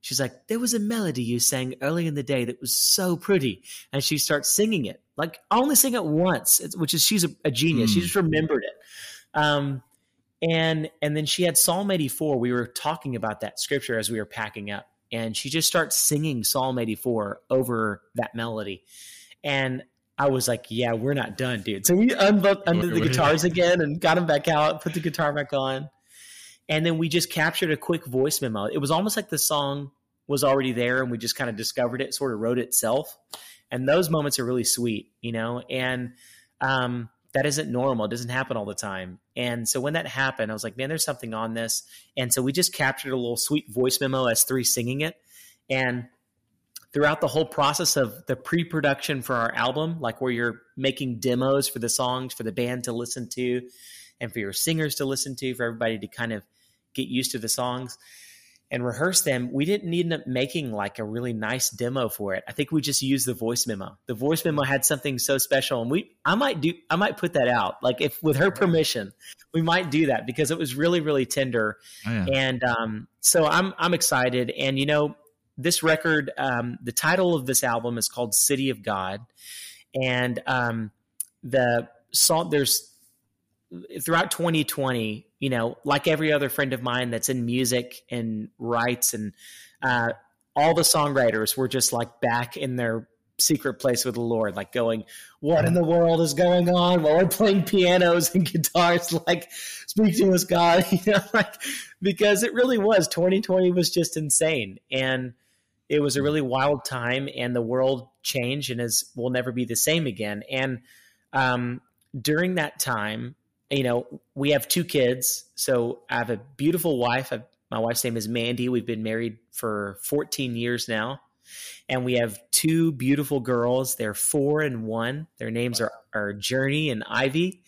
she's like there was a melody you sang early in the day that was so pretty. And she starts singing it like I only sing it once. Which is she's a, a genius. She Mm. just remembered it. Um and and then she had psalm 84 we were talking about that scripture as we were packing up. And she just starts singing psalm 84 over that melody. And I was like, "Yeah, we're not done, dude." So we under the guitars again and got them back out, put the guitar back on, and then we just captured a quick voice memo. It was almost like the song was already there, and we just kind of discovered it, sort of wrote itself. And those moments are really sweet, you know. And um, that isn't normal; it doesn't happen all the time. And so when that happened, I was like, "Man, there's something on this." And so we just captured a little sweet voice memo as three singing it, and throughout the whole process of the pre-production for our album like where you're making demos for the songs for the band to listen to and for your singers to listen to for everybody to kind of get used to the songs and rehearse them we didn't end up making like a really nice demo for it i think we just used the voice memo the voice memo had something so special and we i might do i might put that out like if with her permission we might do that because it was really really tender Oh, yeah. and um, so I'm I'm excited. And you know, this record, um, the title of this album is called "City of God," and um, the song there's throughout 2020. You know, like every other friend of mine that's in music and writes, and uh, all the songwriters were just like back in their secret place with the Lord, like going, "What in the world is going on?" While we're playing pianos and guitars, like, "Speak to us, God," you know, like because it really was 2020 was just insane and it was a really wild time and the world changed and is will never be the same again and um, during that time you know we have two kids. So i have a beautiful wife. I, my wife's name is mandy. We've been married for 14 years now. And we have two beautiful girls. They're four and one. Their names are, are journey and ivy.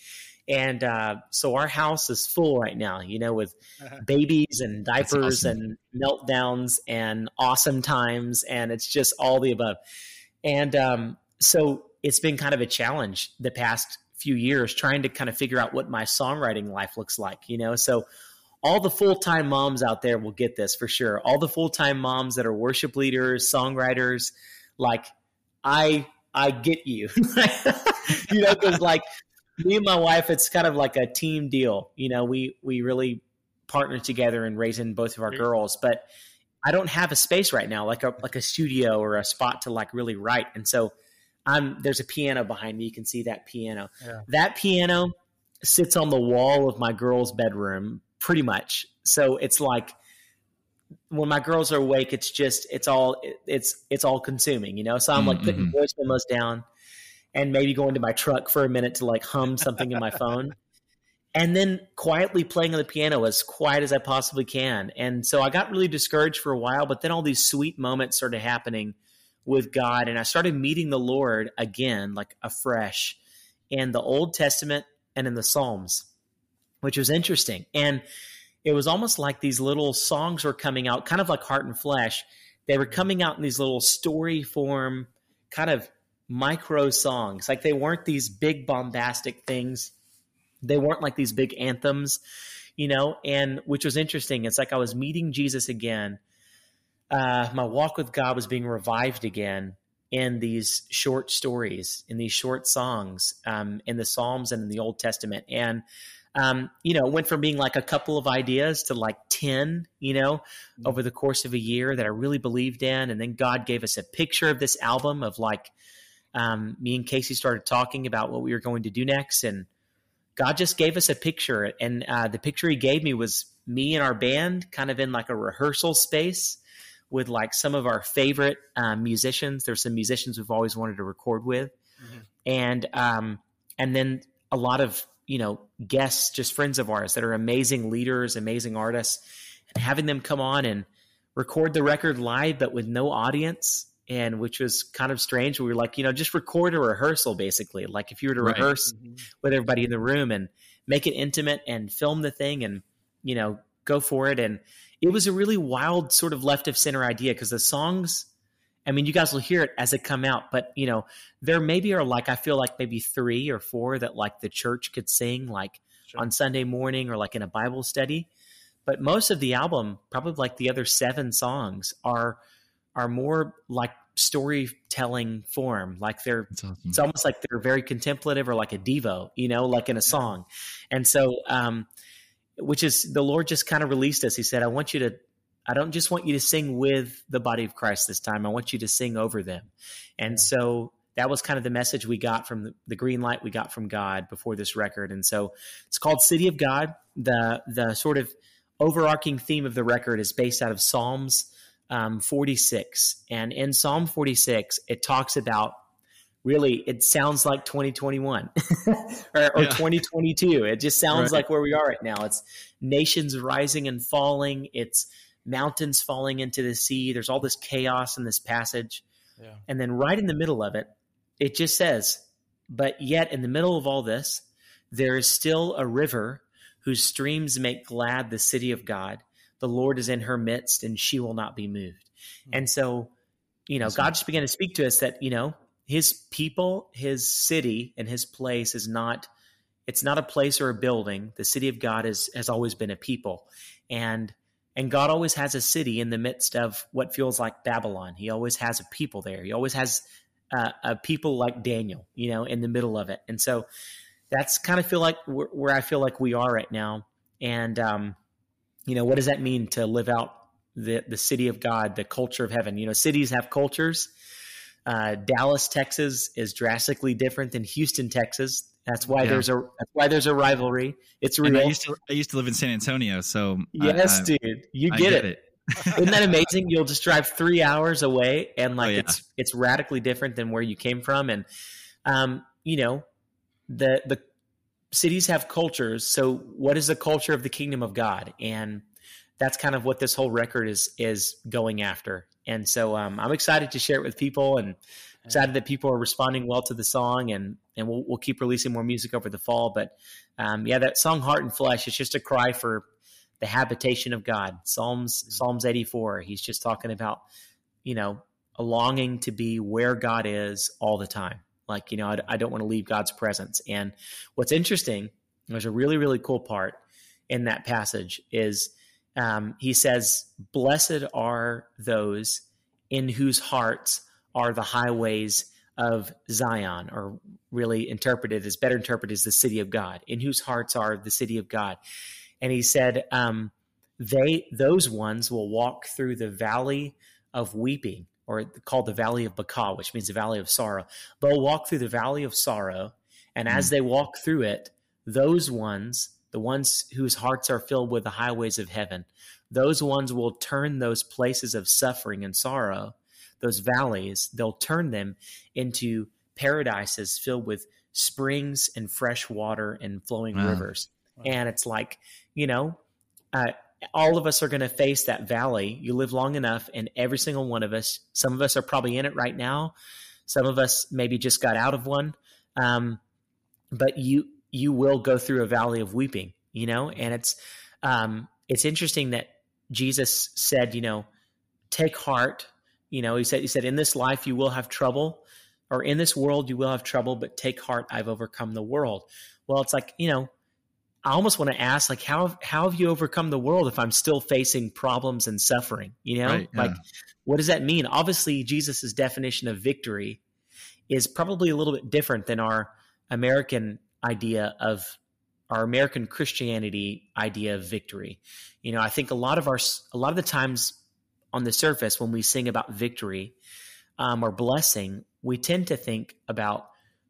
And uh, so our house is full right now you know with babies and diapers awesome. and meltdowns and awesome times. And it's just all the above. And um, so it's been kind of a challenge the past few years trying to kind of figure out what my songwriting life looks like you know? So all the full-time moms out there will get this for sure. All the full-time moms that are worship leaders songwriters like i i get you. You know because like me and my wife it's kind of like a team deal. You know we we really partner together in raising both of our girls but i don't have a space right now like a like a studio or a spot to like really write. And so i'm there's a piano behind me you can see that piano Yeah. that piano sits on the wall of my girl's bedroom pretty much so it's like when my girls are awake it's just it's all it's it's all consuming you know so i'm like putting Mhm. voice memos down and maybe going to my truck for a minute to like hum something in my phone and then quietly playing on the piano as quiet as I possibly can. And so I got really discouraged for a while, but then all these sweet moments started happening with God, and I started meeting the Lord again, like afresh, in the Old Testament and in the Psalms, which was interesting. And it was almost like these little songs were coming out, kind of like Heart and Flesh. They were coming out in these little story form, kind of micro songs. Like they weren't these big bombastic things. They weren't like these big anthems, you know, and which was interesting. It's like I was meeting Jesus again. Uh, my walk with God was being revived again in these short stories, in these short songs, um, in the Psalms and in the Old Testament. And um, you know, went from being like a couple of ideas to like 10, you know, mm-hmm. over the course of a year that I really believed in. And then God gave us a picture of this album of like, um, me and Casey started talking about what we were going to do next. And God just gave us a picture. And uh, the picture he gave me was me and our band kind of in like a rehearsal space with like some of our favorite um, musicians. There's some musicians we've always wanted to record with. Mm-hmm. And, um, and then a lot of you know, guests, just friends of ours that are amazing leaders, amazing artists, and having them come on and record the record live, but with no audience. And which was kind of strange. We were like, you know, just record a rehearsal basically. Like if you were to right. rehearse mm-hmm. with everybody in the room and make it intimate and film the thing and, you know, go for it. And it was a really wild sort of left of center idea because the songs I mean, you guys will hear it as it come out, but you know, there maybe are like I feel like maybe three or four that like the church could sing like sure. on Sunday morning or like in a Bible study. But most of the album, probably like the other seven songs, are are more like storytelling form. Like they're awesome. it's almost like they're very contemplative or like a devo, you know, like in a song. And so um which is the Lord just kind of released us. He said, I want you to I don't just want you to sing with the body of Christ this time. I want you to sing over them. And yeah. so that was kind of the message we got from the, the, green light we got from God before this record. And so it's called City of God. The the sort of overarching theme of the record is based out of Psalms um, 46. And in Psalm 46, it talks about really it sounds like 2021 or, or yeah. 2022 it just sounds right. like where we are right now it's nations rising and falling it's mountains falling into the sea. There's all this chaos in this passage. Yeah. And then right in the middle of it, it just says, But yet in the middle of all this, there is still a river whose streams make glad the city of God. The Lord is in her midst, and she will not be moved. Mm-hmm. And so, you know, God just began to speak to us that, you know, his people, his city, and his place is not it's not a place or a building. The city of God is has always been a people. And and God always has a city in the midst of what feels like Babylon. He always has a people there. He always has uh, a people like Daniel, you know, in the middle of it. And so that's kind of feel like where, where I feel like we are right now. And um, you know, what does that mean to live out the the city of God, the culture of heaven? You know, cities have cultures. Uh, Dallas, Texas, is drastically different than Houston, Texas. That's why yeah. there's a that's why there's a rivalry. It's real. I used to I used to live in San Antonio, so yes, I, dude, you get, get, it. it. Isn't that amazing? You'll just drive three hours away, and like oh, yeah. it's it's radically different than where you came from, and um, you know, the the cities have cultures. So, what is the culture of the kingdom of God? And that's kind of what this whole record is is going after. And so, um, I'm excited to share it with people, and excited that people are responding well to the song, and and we'll we'll keep releasing more music over the fall. But um, yeah, that song "Heart and Flesh" is just a cry for the habitation of God. Psalms mm-hmm. Psalms eighty four. He's just talking about you know a longing to be where God is all the time. Like you know, I, I don't want to leave God's presence. And what's interesting, there's a really really cool part in that passage is um, he says, "Blessed are those in whose hearts." are the highways of Zion, or really interpreted as better interpreted as the city of God, in whose hearts are the city of God. And he said, um, they those ones will walk through the valley of weeping, or called the valley of Baca, which means the valley of sorrow. They'll walk through the valley of sorrow, and as hmm. they walk through it, those ones, the ones whose hearts are filled with the highways of heaven, those ones will turn those places of suffering and sorrow those valleys, they'll turn them into paradises filled with springs and fresh water and flowing wow. rivers. and it's like you know uh, all of us are going to face that valley. You live long enough and every single one of us some of us are probably in it right now. Some of us maybe just got out of one. Um, but you you will go through a valley of weeping you know and it's um, it's interesting that jesus said you know take heart you know he said he said in this life you will have trouble or in this world you will have trouble but take heart i've overcome the world well it's like you know I almost want to ask, like, how how have you overcome the world if I'm still facing problems and suffering? You know, Right, yeah. like, what does that mean? Obviously, Jesus's definition of victory is probably a little bit different than our American idea of our American Christianity idea of victory. You know, I think a lot of our a lot of the times on the surface when we sing about victory um, or blessing, we tend to think about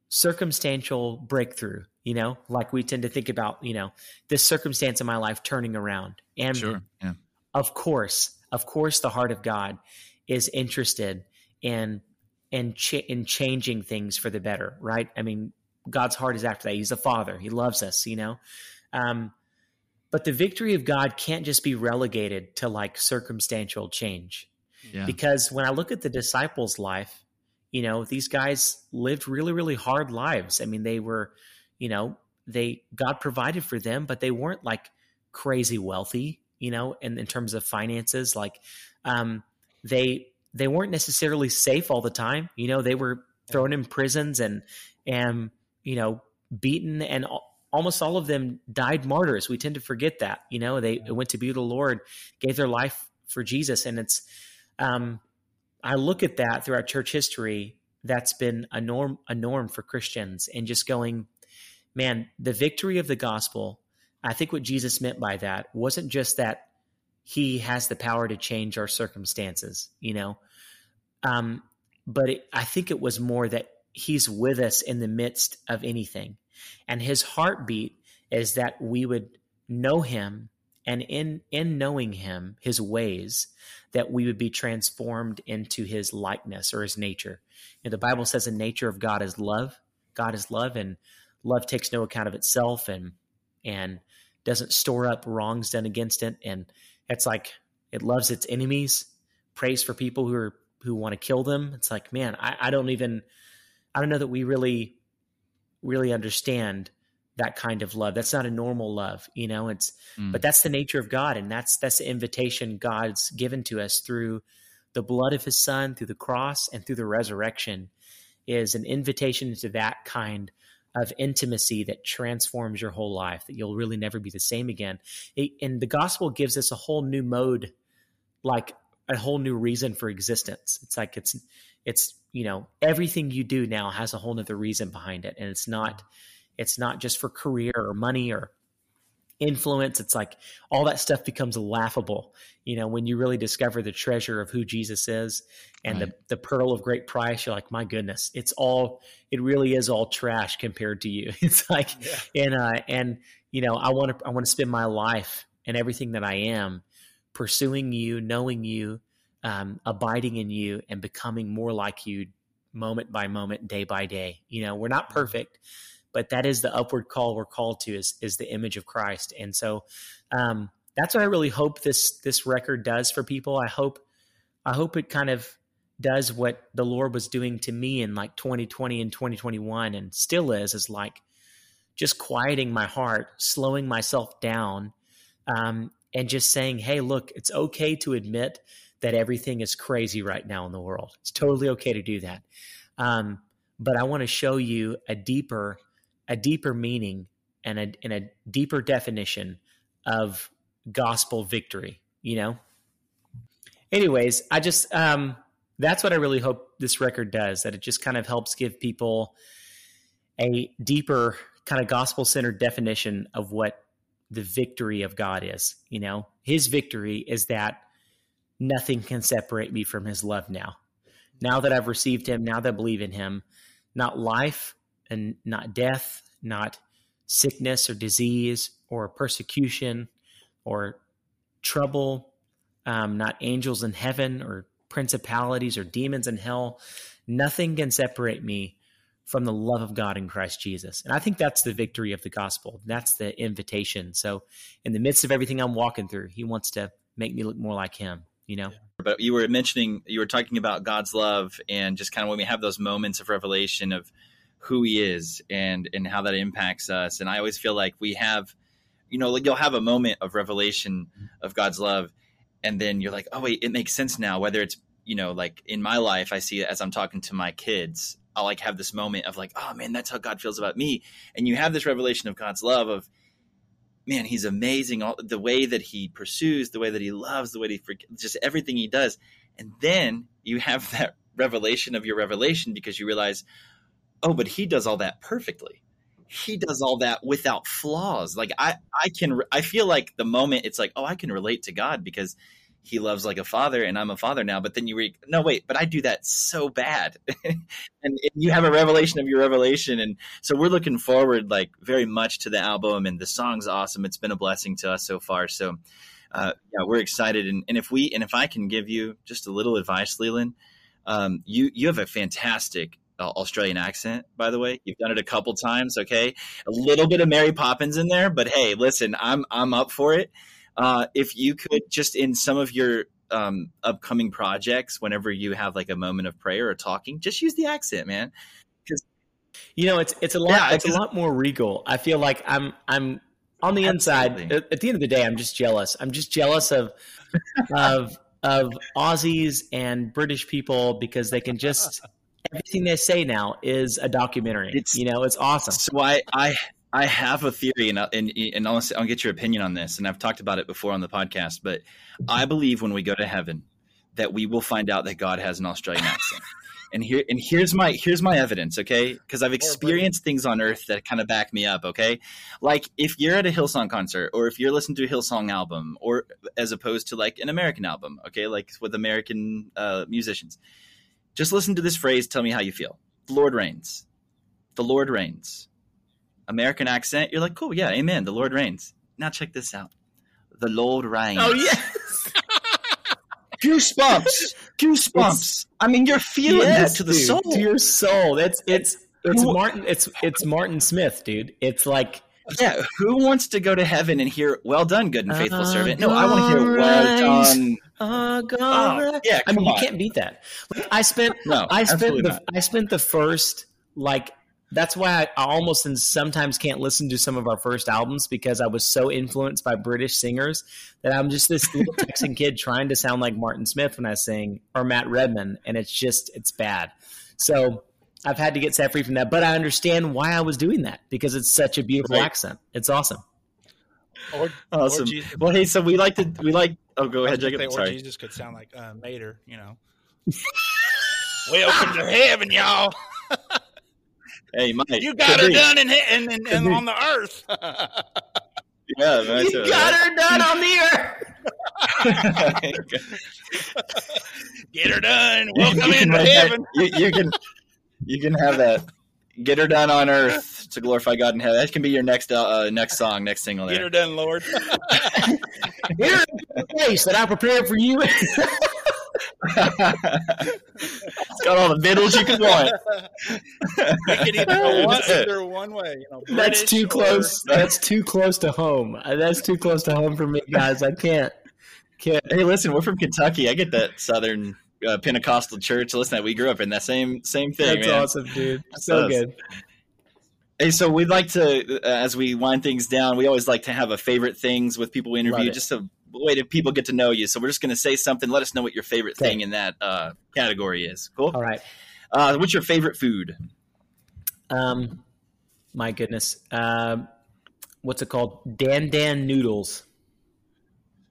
circumstantial breakthrough. You know, like we tend to think about you know this circumstance in my life turning around, and Sure. Yeah. of course, of course, the heart of God is interested in in ch- in changing things for the better, right? I mean, God's heart is after that. He's a father. He loves us, you know. Um, but the victory of God can't just be relegated to like circumstantial change, Yeah. because when I look at the disciples' life, you know, these guys lived really, really hard lives. I mean, they were, you know, they God provided for them, but they weren't like crazy wealthy, you know, in, in terms of finances. Like, um, they they weren't necessarily safe all the time. You know, they were thrown in prisons and and you know beaten, and almost all of them died martyrs. We tend to forget that. You know, they went to be the Lord, gave their life for Jesus, and it's. Um, I look at that throughout church history. That's been a norm, a norm for Christians, and just going, man, the victory of the gospel. I think what Jesus meant by that wasn't just that he has the power to change our circumstances, you know, um, but it, I think it was more that he's with us in the midst of anything, and his heartbeat is that we would know him, and in in knowing him, his ways, that we would be transformed into his likeness or his nature. And the Bible says the nature of God is love. God is love, and love takes no account of itself and and doesn't store up wrongs done against it. And it's like it loves its enemies, prays for people who are who want to kill them. It's like, man, I, I don't even I don't know that we really really understand that kind of love. That's not a normal love, you know. It's Mm. but that's the nature of God, and that's that's the invitation God's given to us through the blood of His Son, through the cross, and through the resurrection, is an invitation to that kind of intimacy that transforms your whole life. That you'll really never be the same again. It, and the gospel gives us a whole new mode, like a whole new reason for existence. It's like it's it's you know everything you do now has a whole nother reason behind it, and it's not it's not just for career or money or influence. It's like all that stuff becomes laughable, you know, when you really discover the treasure of who Jesus is and Right. the, the pearl of great price. You're like, my goodness, it's all, it really is all trash compared to you. It's like, Yeah. and, uh, and, you know, I want to, I want to spend my life and everything that I am pursuing you, knowing you, um, abiding in you and becoming more like you moment by moment, day by day. You know, we're not perfect, but that is the upward call we're called to is is the image of Christ. And so um, that's what I really hope this this record does for people. I hope I hope it kind of does what the Lord was doing to me in like 2020 and 2021 and still is is like just quieting my heart, slowing myself down, um, and just saying, "Hey, look, it's okay to admit that everything is crazy right now in the world. It's totally okay to do that." Um, but I want to show you a deeper, a deeper meaning and a and a deeper definition of gospel victory. You know. Anyways, I just um, that's what I really hope this record does. That it just kind of helps give people a deeper kind of gospel centered definition of what the victory of God is. You know, His victory is that nothing can separate me from His love now. Now that I've received Him, now that I believe in Him, not life and not death, not sickness or disease or persecution or trouble, um, not angels in heaven or principalities or demons in hell. Nothing can separate me from the love of God in Christ Jesus. And I think that's the victory of the gospel. That's the invitation. So, in the midst of everything I'm walking through, He wants to make me look more like Him, you know? Yeah. But you were mentioning, you were talking about God's love and just kind of when we have those moments of revelation of who He is and and how that impacts us. And I always feel like we have, you know, like you'll have a moment of revelation of God's love, and then you're like, oh wait, it makes sense now. Whether it's you know, like in my life, I see it as I'm talking to my kids. I'll like have this moment of like, oh man, that's how God feels about me. And you have this revelation of God's love of, man, he's amazing. All the way that he pursues, the way that he loves, the way that he forg- just everything he does. And then you have that revelation of your revelation because you realize, oh, but he does all that perfectly. He does all that without flaws. Like I, I can, I feel like the moment it's like, oh, I can relate to God because he loves like a father and I'm a father now. But then you read, no, wait, but I do that so bad. and, and you have a revelation of your revelation. And so we're looking forward like very much to the album and the song's awesome. It's been a blessing to us so far. So, uh, yeah, we're excited. And, and if we, and if I can give you just a little advice, Leeland, um, you, you have a fantastic uh, Australian accent, by the way. You've done it a couple times. Okay. A little bit of Mary Poppins in there, but Hey, listen, I'm, I'm up for it uh, if you could just in some of your um, upcoming projects, whenever you have like a moment of prayer or talking, just use the accent, man. Because You know, it's it's a lot Yeah, it's a lot more regal. I feel like I'm I'm on the inside. Absolutely. At, at the end of the day, I'm just jealous. I'm just jealous of of of Aussies and British people because they can just everything they say now is a documentary. It's- you know, it's awesome. So I I I have a theory, and and and I'll, I'll get your opinion on this. And I've talked about it before on the podcast, but I believe when we go to heaven, that we will find out that God has an Australian accent. And here and here's my here's my evidence, okay? Because I've experienced things on Earth that kind of back me up, okay? Like if you're at a Hillsong concert, or if you're listening to a Hillsong album, or as opposed to like an American album, okay, like with American uh, musicians, just listen to this phrase. Tell me how you feel. The Lord reigns. The Lord reigns. American accent. You're like, cool, yeah, amen. The Lord reigns. Now check this out. The Lord reigns. Oh yes. goosebumps, goosebumps. It's- I mean, you're feeling yes, that to the dude, soul. To your soul. That's it's it's Who- Martin it's it's Martin Smith, dude. It's like yeah, who wants to go to heaven and hear "Well done, good and faithful servant"? No, I want to hear "Well done." oh god. Oh, yeah, I mean, come you can't beat that. Like I spent No, I spent the not. I spent the first like that's why I, I almost and sometimes can't listen to some of our first albums because I was so influenced by British singers that I'm just this little Texan kid trying to sound like Martin Smith when I sing or Matt Redman, and it's just it's bad. So I've had to get set free from that, but I understand why I was doing that because it's such a beautiful Right. accent. It's awesome. Or, Awesome. Or Jesus, Well, hey, so we like to we like. Oh, go ahead, Jacob. say, or Sorry. Jesus could sound like uh, Mater, you know. Welcome to heaven, y'all. Hey, Mike. You got her Could be. done in, he- in, in, in on the earth. Yeah, man, You got her done on the earth. Get her done. You- Welcome you can into write that- heaven. you, you can you can have that. Get her done on earth to glorify God in heaven. That can be your next uh, uh, next song, next single. Get There. her done, Lord. Here is the place that I prepared for you. It's got all the middles you can want. It could either go one, either one way. You know, That's British too or- close. That's too close to home. Uh, That's too close to home for me, guys. I can't. Can't. Hey, listen, we're from Kentucky. I get that Southern uh, Pentecostal church. Listen, that we grew up in that same same thing. That's man. awesome, dude. So us. good. Hey, so we'd like to, uh, as we wind things down, we always like to have a favorite things with people we interview, just a way to people get to know you. So we're just going to say something. Let us know what your favorite Okay. thing in that uh, category is. Cool. All right. Uh, what's your favorite food? Um, my goodness. Um, what's it called? Dan Dan noodles.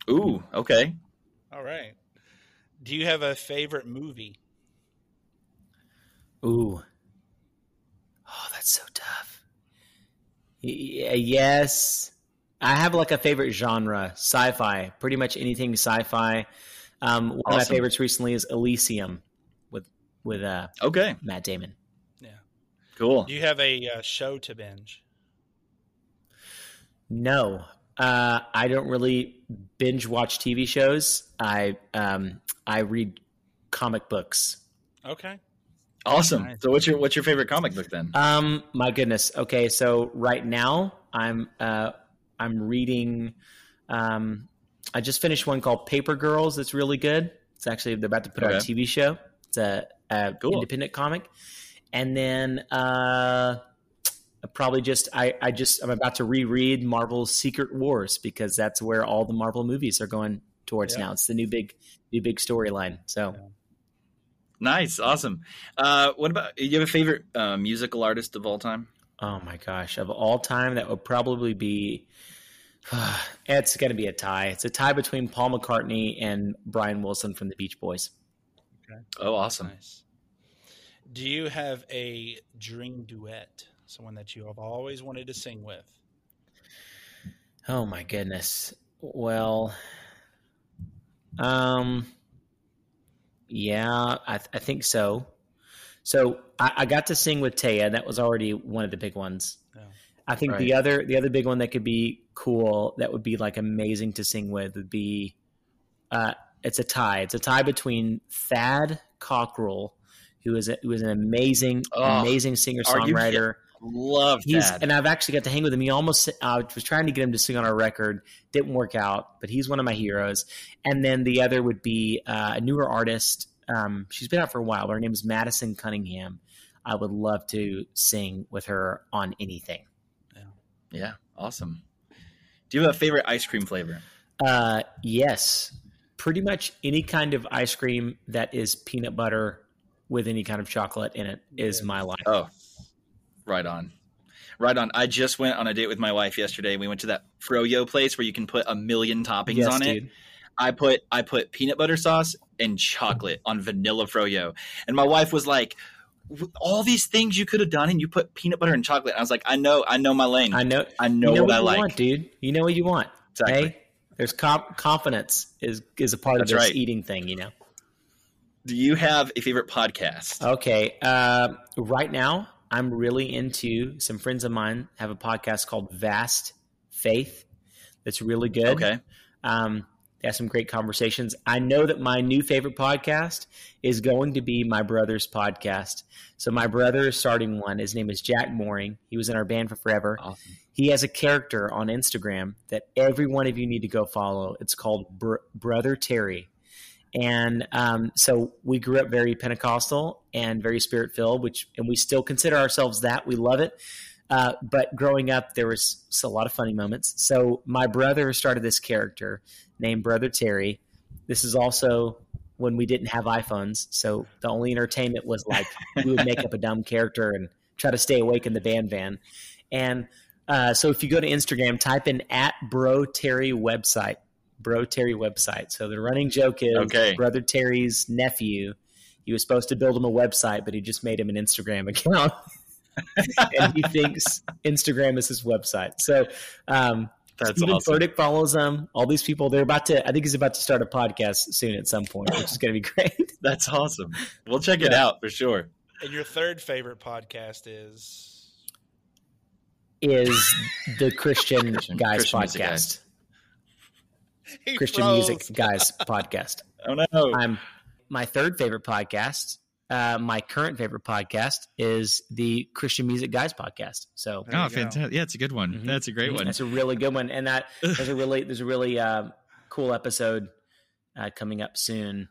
Ooh, okay. All right. Do you have a favorite movie? Ooh. Oh, that's so tough. Y- yes. I have like a favorite genre, sci-fi. Pretty much anything sci-fi. Um, one of my favorites recently is Elysium with with uh, Okay, Matt Damon. Yeah. cool. Do you have a uh, show to binge? No, uh, I don't really binge watch TV shows. I um, I read comic books. Okay. Awesome. Nice. So what's your what's your favorite comic book then? Um, my goodness. Okay, so right now I'm uh I'm reading um I just finished one called Paper Girls that's really good. It's actually they're about to put on a TV show. It's a, a Cool. independent comic. And then uh probably just I, I just I'm about to reread Marvel's Secret Wars because that's where all the Marvel movies are going towards Yeah. now. It's the new big new big storyline. So Nice, awesome. Uh, what about you have a favorite uh, musical artist of all time? Oh my gosh, of all time, that would probably be. It's going to be a tie. It's a tie between Paul McCartney and Brian Wilson from the Beach Boys. Okay. Oh, awesome. Nice. Do you have a dream duet? Someone that you have always wanted to sing with? Oh my goodness. Well, um, yeah, I, I think so. So I, I got to sing with Taya. That was already one of the big ones. Yeah. I think the other the other big one that could be cool that would be like amazing to sing with would be uh it's a tie. It's a tie between Thad Cockrell, who is a, who is an amazing Oh, amazing singer songwriter. Love He's that. and I've actually got to hang with him. He almost I was trying to get him to sing on our record, didn't work out, but he's one of my heroes. And then the other would be uh, a newer artist. Um, she's been out for a while. Her name is Madison Cunningham. I would love to sing with her on anything. yeah, awesome. Do you have a favorite ice cream flavor? Uh, yes, pretty much any kind of ice cream that is peanut butter with any kind of chocolate in it is Yeah. my life. Oh, right on. Right on. I just went on a date with my wife yesterday. We went to that Froyo place where you can put a million toppings Yes, on it. I put I put peanut butter sauce and chocolate on vanilla froyo, and my wife was like, "All these things you could have done, and you put peanut butter and chocolate." I was like, "I know, I know my lane. I I, know. know, you know what, what, I you like." want, dude. You know what you want. Exactly. Hey, there's comp- confidence is is a part That's of this right. eating thing. You know. Do you have a favorite podcast? Okay. Uh, right now, I'm really into some friends of mine have a podcast called Vast Faith. That's really good. okay, Um, they have some great conversations. I know that my new favorite podcast is going to be my brother's podcast. So my brother is starting one. His name is Jack Mooring. He was in our band for forever. awesome. He has a character on Instagram that every one of you need to go follow. It's called Br- Brother Terry. And um, so we grew up very Pentecostal and very spirit filled, which and we still consider ourselves that. We love it. Uh, but growing up, there was a lot of funny moments. So my brother started this character named Brother Terry. This is also when we didn't have iPhones, so the only entertainment was like we would make up a dumb character and try to stay awake in the band van. And uh, so if you go to Instagram, type in at Bro Terry website, Bro Terry website. So the running joke is Okay. Brother Terry's nephew. He was supposed to build him a website, but he just made him an Instagram account. and he thinks Instagram is his website. So um, That's Steven awesome. Furtick follows him. All these people, they're about to. I think he's about to start a podcast soon at some point, which is going to be great. That's awesome. We'll check it out for sure. And your third favorite podcast is Is the Christian, Christian- Guys Christian Music podcast? Guys. Christian. Music Guys podcast. Oh no! I'm my third favorite podcast. Uh, my current favorite podcast is the Christian Music Guys podcast. So oh, fantastic! Yeah, it's a good one. Mhm. That's a great one. That's a really good one, and that there's a really there's a really uh, cool episode uh, coming up soon,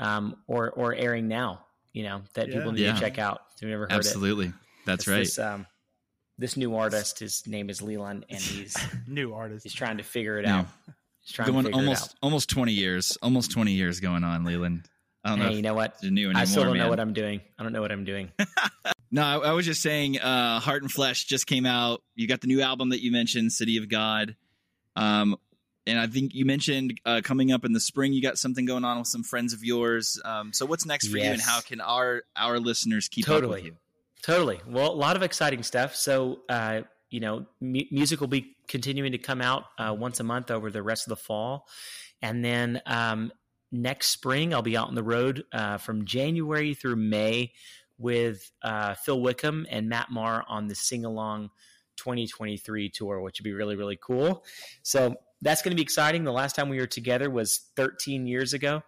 um, or or airing now. You know that Yeah. people need Yeah. to check out. If you've never heard it, Absolutely, that's It's right. This, um, this new artist, his name is Leeland, and he's new artist. he's trying to figure it Yeah. out. He's trying Going to figure almost almost twenty years, almost twenty years going on, Leeland. I don't out. know Hey, you know what? you're new anymore, I still don't man. know what I'm doing. I don't know what I'm doing. No, I, I was just saying, uh, Heart and Flesh just came out. You got the new album that you mentioned, City of God. Um, and I think you mentioned uh, coming up in the spring, you got something going on with some friends of yours. Um, so what's next for you, and how can our our listeners keep up Totally. with you? Totally. Well, a lot of exciting stuff. So, uh, you know, mu- music will be continuing to come out uh, once a month over the rest of the fall. And then um, next spring, I'll be out on the road uh, from January through May with uh, Phil Wickham and Matt Maher on the Sing Along 2023 tour, which would be really, really cool. So that's going to be exciting. The last time we were together was 13 years ago.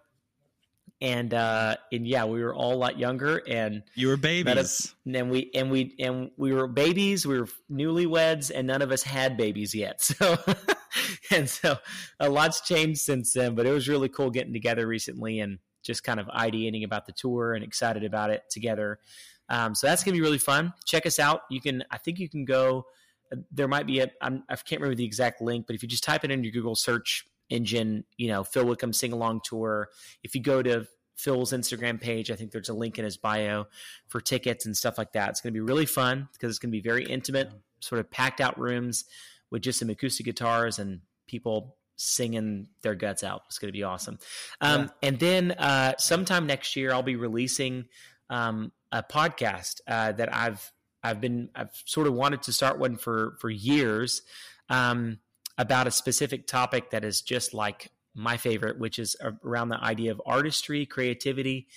and uh, and yeah, we were all a lot younger, and You were of- babies. and we and we and we were babies. We were newlyweds, and none of us had babies yet. So, and so a lot's changed since then. But it was really cool getting together recently and just kind of ideating about the tour and excited about it together. Um, so that's gonna be really fun. Check us out. You can, I think you can go. There might be a. I'm, I can't remember the exact link, but if you just type it in your Google search engine, you know, Phil Wickham sing along tour. If you go to Phil's Instagram page, I think there's a link in his bio for tickets and stuff like that. It's going to be really fun because it's going to be very intimate, sort of packed out rooms with just some acoustic guitars and people singing their guts out. It's going to be awesome. Um, Yeah. And then uh, sometime next year, I'll be releasing um, a podcast uh, that I've I've been I've sort of wanted to start one for for years um, about a specific topic that is just like my favorite, which is around the idea of artistry, creativity,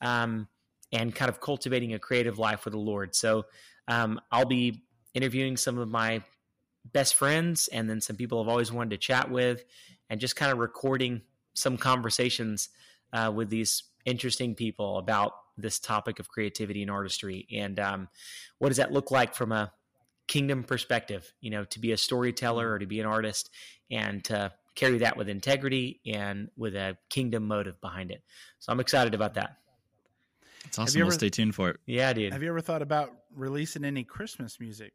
um, and kind of cultivating a creative life with the Lord. So um, I'll be interviewing some of my best friends and then some people I've always wanted to chat with, and just kind of recording some conversations uh, with these interesting people about this topic of creativity and artistry. And um, what does that look like from a kingdom perspective? You know, to be a storyteller or to be an artist and to carry that with integrity and with a kingdom motive behind it. So I'm excited about that. It's awesome. you We'll stay tuned for it. Yeah, dude. Have you ever thought about releasing any Christmas music?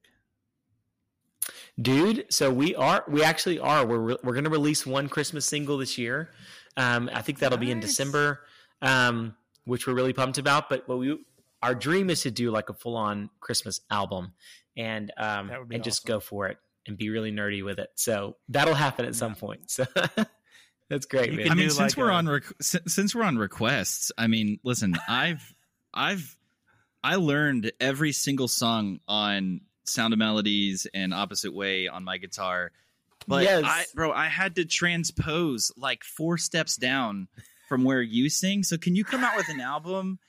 Dude so we are we actually are. We're re- we're going to release one christmas single this year. Um i think that'll be in december um which we're really pumped about but what we our dream is to do like a full-on christmas album and um That would be and just go for it and be really nerdy with it. So that'll happen at some point. So that's great man. I mean, since like we're a- on rec- si- since we're on requests, I mean, listen, I've I've I learned every single song on Sound of Melodies and Opposite Way on my guitar, but Yes. I, bro, I had to transpose like four steps down from where you sing. So can you come out with an album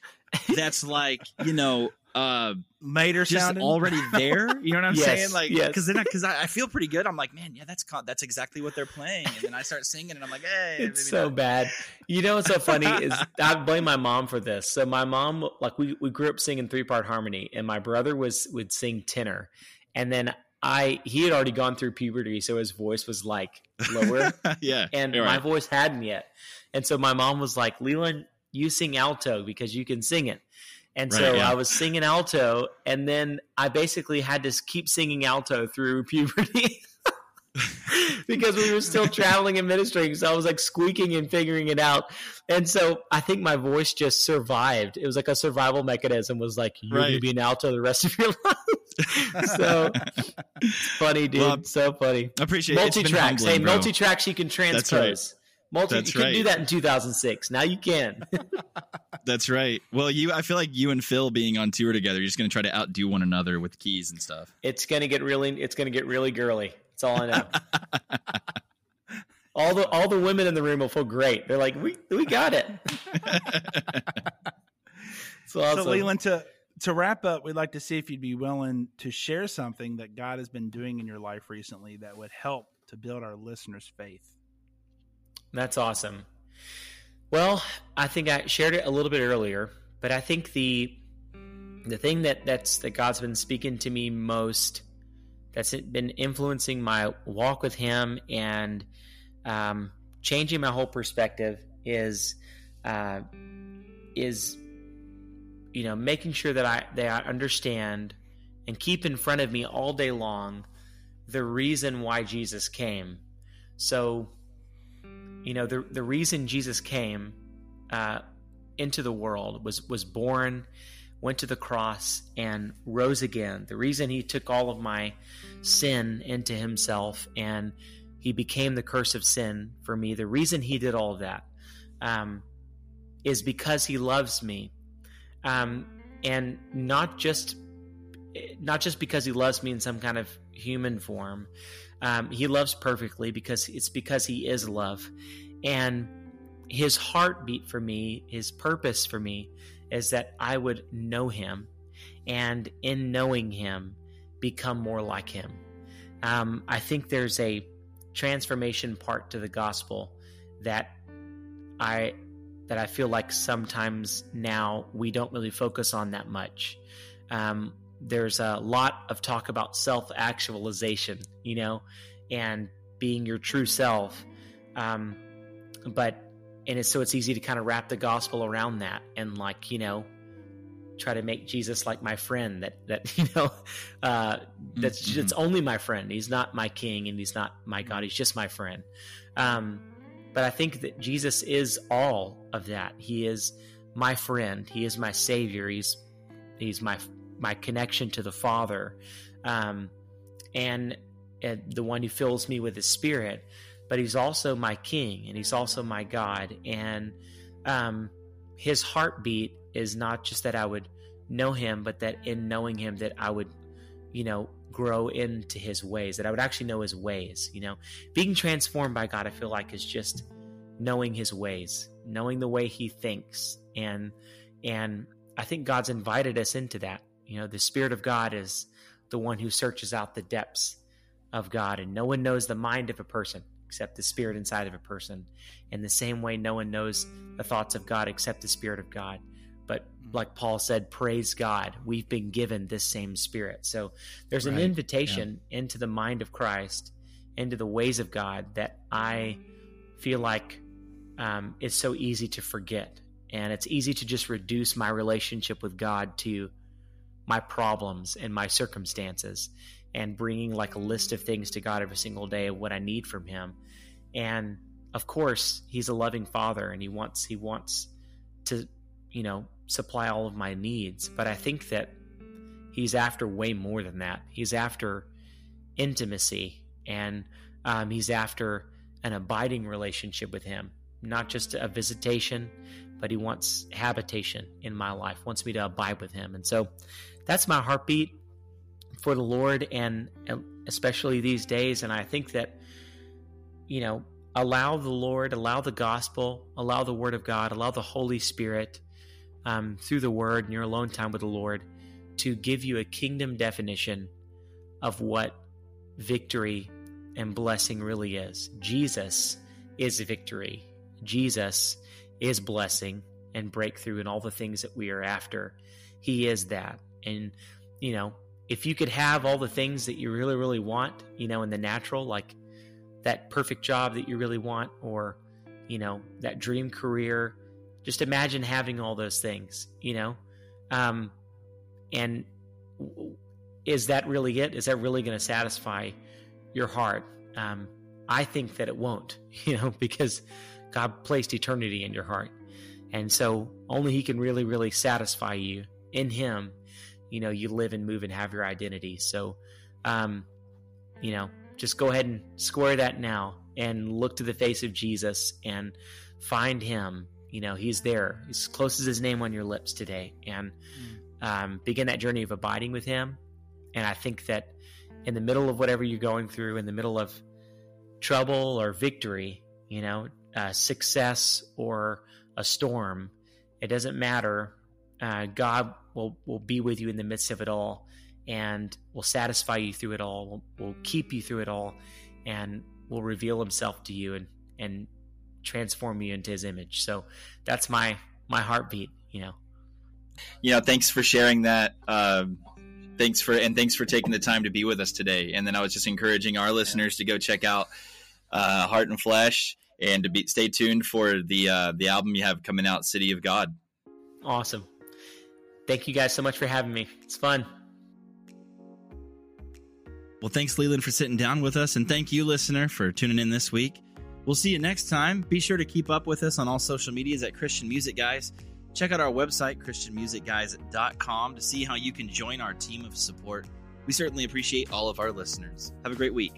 that's like you know uh Mater sounding already there. You know what I'm Yes, saying? Like, yes. because then because I, I feel pretty good. I'm like, man, yeah, that's con- that's exactly what they're playing. And then I start singing, and I'm like, hey, it's maybe so not. bad. You know what's so funny is I blame my mom for this. So my mom, like we we grew up singing three part harmony, and my brother was would sing tenor, and then I he had already gone through puberty, so his voice was like lower, yeah, and my right. voice hadn't yet, and so my mom was like, Leeland, you sing alto because you can sing it. And so yeah. I was singing alto, and then I basically had to keep singing alto through puberty. because we were still traveling and ministering. So I was like squeaking and figuring it out. And so I think my voice just survived. It was like a survival mechanism was like, you're going to be an alto the rest of your life. so funny, dude. Well, so funny. I appreciate it. Multi tracks. Hey, multi tracks you can That's right. Transpose. Multi, That's you couldn't do that in 2006. Now you can. That's right. Well, you, I feel like you and Phil being on tour together, you're just going to try to outdo one another with keys and stuff. it's gonna get really. It's gonna get really girly. That's all I know. all the all the women in the room will feel great. They're like, we we got it. It's awesome. So Leeland, to to wrap up, we'd like to see if you'd be willing to share something that God has been doing in your life recently that would help to build our listeners' faith. That's awesome. Well, I think I shared it a little bit earlier, but I think the the thing that that's that God's been speaking to me most, that's been influencing my walk with Him and um, changing my whole perspective is uh, is you know making sure that I that I understand and keep in front of me all day long the reason why Jesus came. So you know the the reason Jesus came uh, into the world was was born, went to the cross, and rose again. The reason he took all of my sin into himself and he became the curse of sin for me. The reason he did all of that um, is because he loves me, um, and not just not just because he loves me in some kind of human form. Um, he loves perfectly because it's because he is love. And his heartbeat for me, his purpose for me, is that I would know him and in knowing him, become more like him. Um, I think there's a transformation part to the gospel that I that I feel like sometimes now we don't really focus on that much. Um, there's a lot of talk about self actualization, you know, and being your true self. Um, but and it's so it's easy to kind of wrap the gospel around that and like you know try to make Jesus like my friend that that you know uh, that's mm-hmm. it's only my friend. He's not my king and he's not my God. He's just my friend. Um, but I think that Jesus is all of that. He is my friend. He is my savior. He's he's my my connection to the Father, um, and, and the one who fills me with His Spirit. But He's also my King, and He's also my God. And um, His heartbeat is not just that I would know him, but that in knowing him that I would, you know, grow into his ways, that I would actually know his ways, you know. Being transformed by God, I feel like is just knowing his ways, knowing the way he thinks. And and I think God's invited us into that. You know, the Spirit of God is the one who searches out the depths of God, and no one knows the mind of a person except the spirit inside of a person. In the same way, no one knows the thoughts of God except the Spirit of God. But like Paul said, praise God, we've been given this same spirit. So there's an invitation yeah. into the mind of Christ, into the ways of God that I feel like um, it's so easy to forget. And it's easy to just reduce my relationship with God to my problems and my circumstances and bringing like a list of things to God every single day what I need from Him. And of course, He's a loving Father and He wants, He wants to, you know, supply all of my needs. But I think that he's after way more than that. He's after intimacy and um, he's after an abiding relationship with him, not just a visitation, but he wants habitation in my life, wants me to abide with him. And so that's my heartbeat for the Lord, and especially these days. And I think that, you know, allow the Lord, allow the gospel, allow the word of God, allow the Holy Spirit um, through the Word and your alone time with the Lord to give you a kingdom definition of what victory and blessing really is. Jesus is victory. Jesus is blessing and breakthrough and all the things that we are after. He is that. And, you know, if you could have all the things that you really, really want, you know, in the natural, like that perfect job that you really want, or, you know, that dream career, just imagine having all those things, you know? Um, and is that really it? Is that really going to satisfy your heart? Um, I think that it won't, you know, because God placed eternity in your heart. And so only He can really, really satisfy you. In Him, you know, you live and move and have your identity. So, um, you know, just go ahead and square that now and look to the face of Jesus and find Him you know, He's there. He's close as His name on your lips today, and mm. um, begin that journey of abiding with Him. And I think that in the middle of whatever you're going through, in the middle of trouble or victory, you know, uh, success or a storm, it doesn't matter. Uh, God will will be with you in the midst of it all, and will satisfy you through it all. Will, will keep you through it all, and will reveal Himself to you and and transform you into his image. So that's my my heartbeat, you know. You know, thanks for sharing that. Uh, thanks for and thanks for taking the time to be with us today. And then I was just encouraging our listeners to go check out uh, Heart and Flesh and to be stay tuned for the uh, the album you have coming out, City of God. Awesome. Thank you guys so much for having me. It's fun. Well, thanks, Leeland, for sitting down with us. And thank you, listener, for tuning in this week. We'll see you next time. Be sure to keep up with us on all social medias at Christian Music Guys. Check out our website, ChristianMusicGuys.com, to see how you can join our team of support. We certainly appreciate all of our listeners. Have a great week.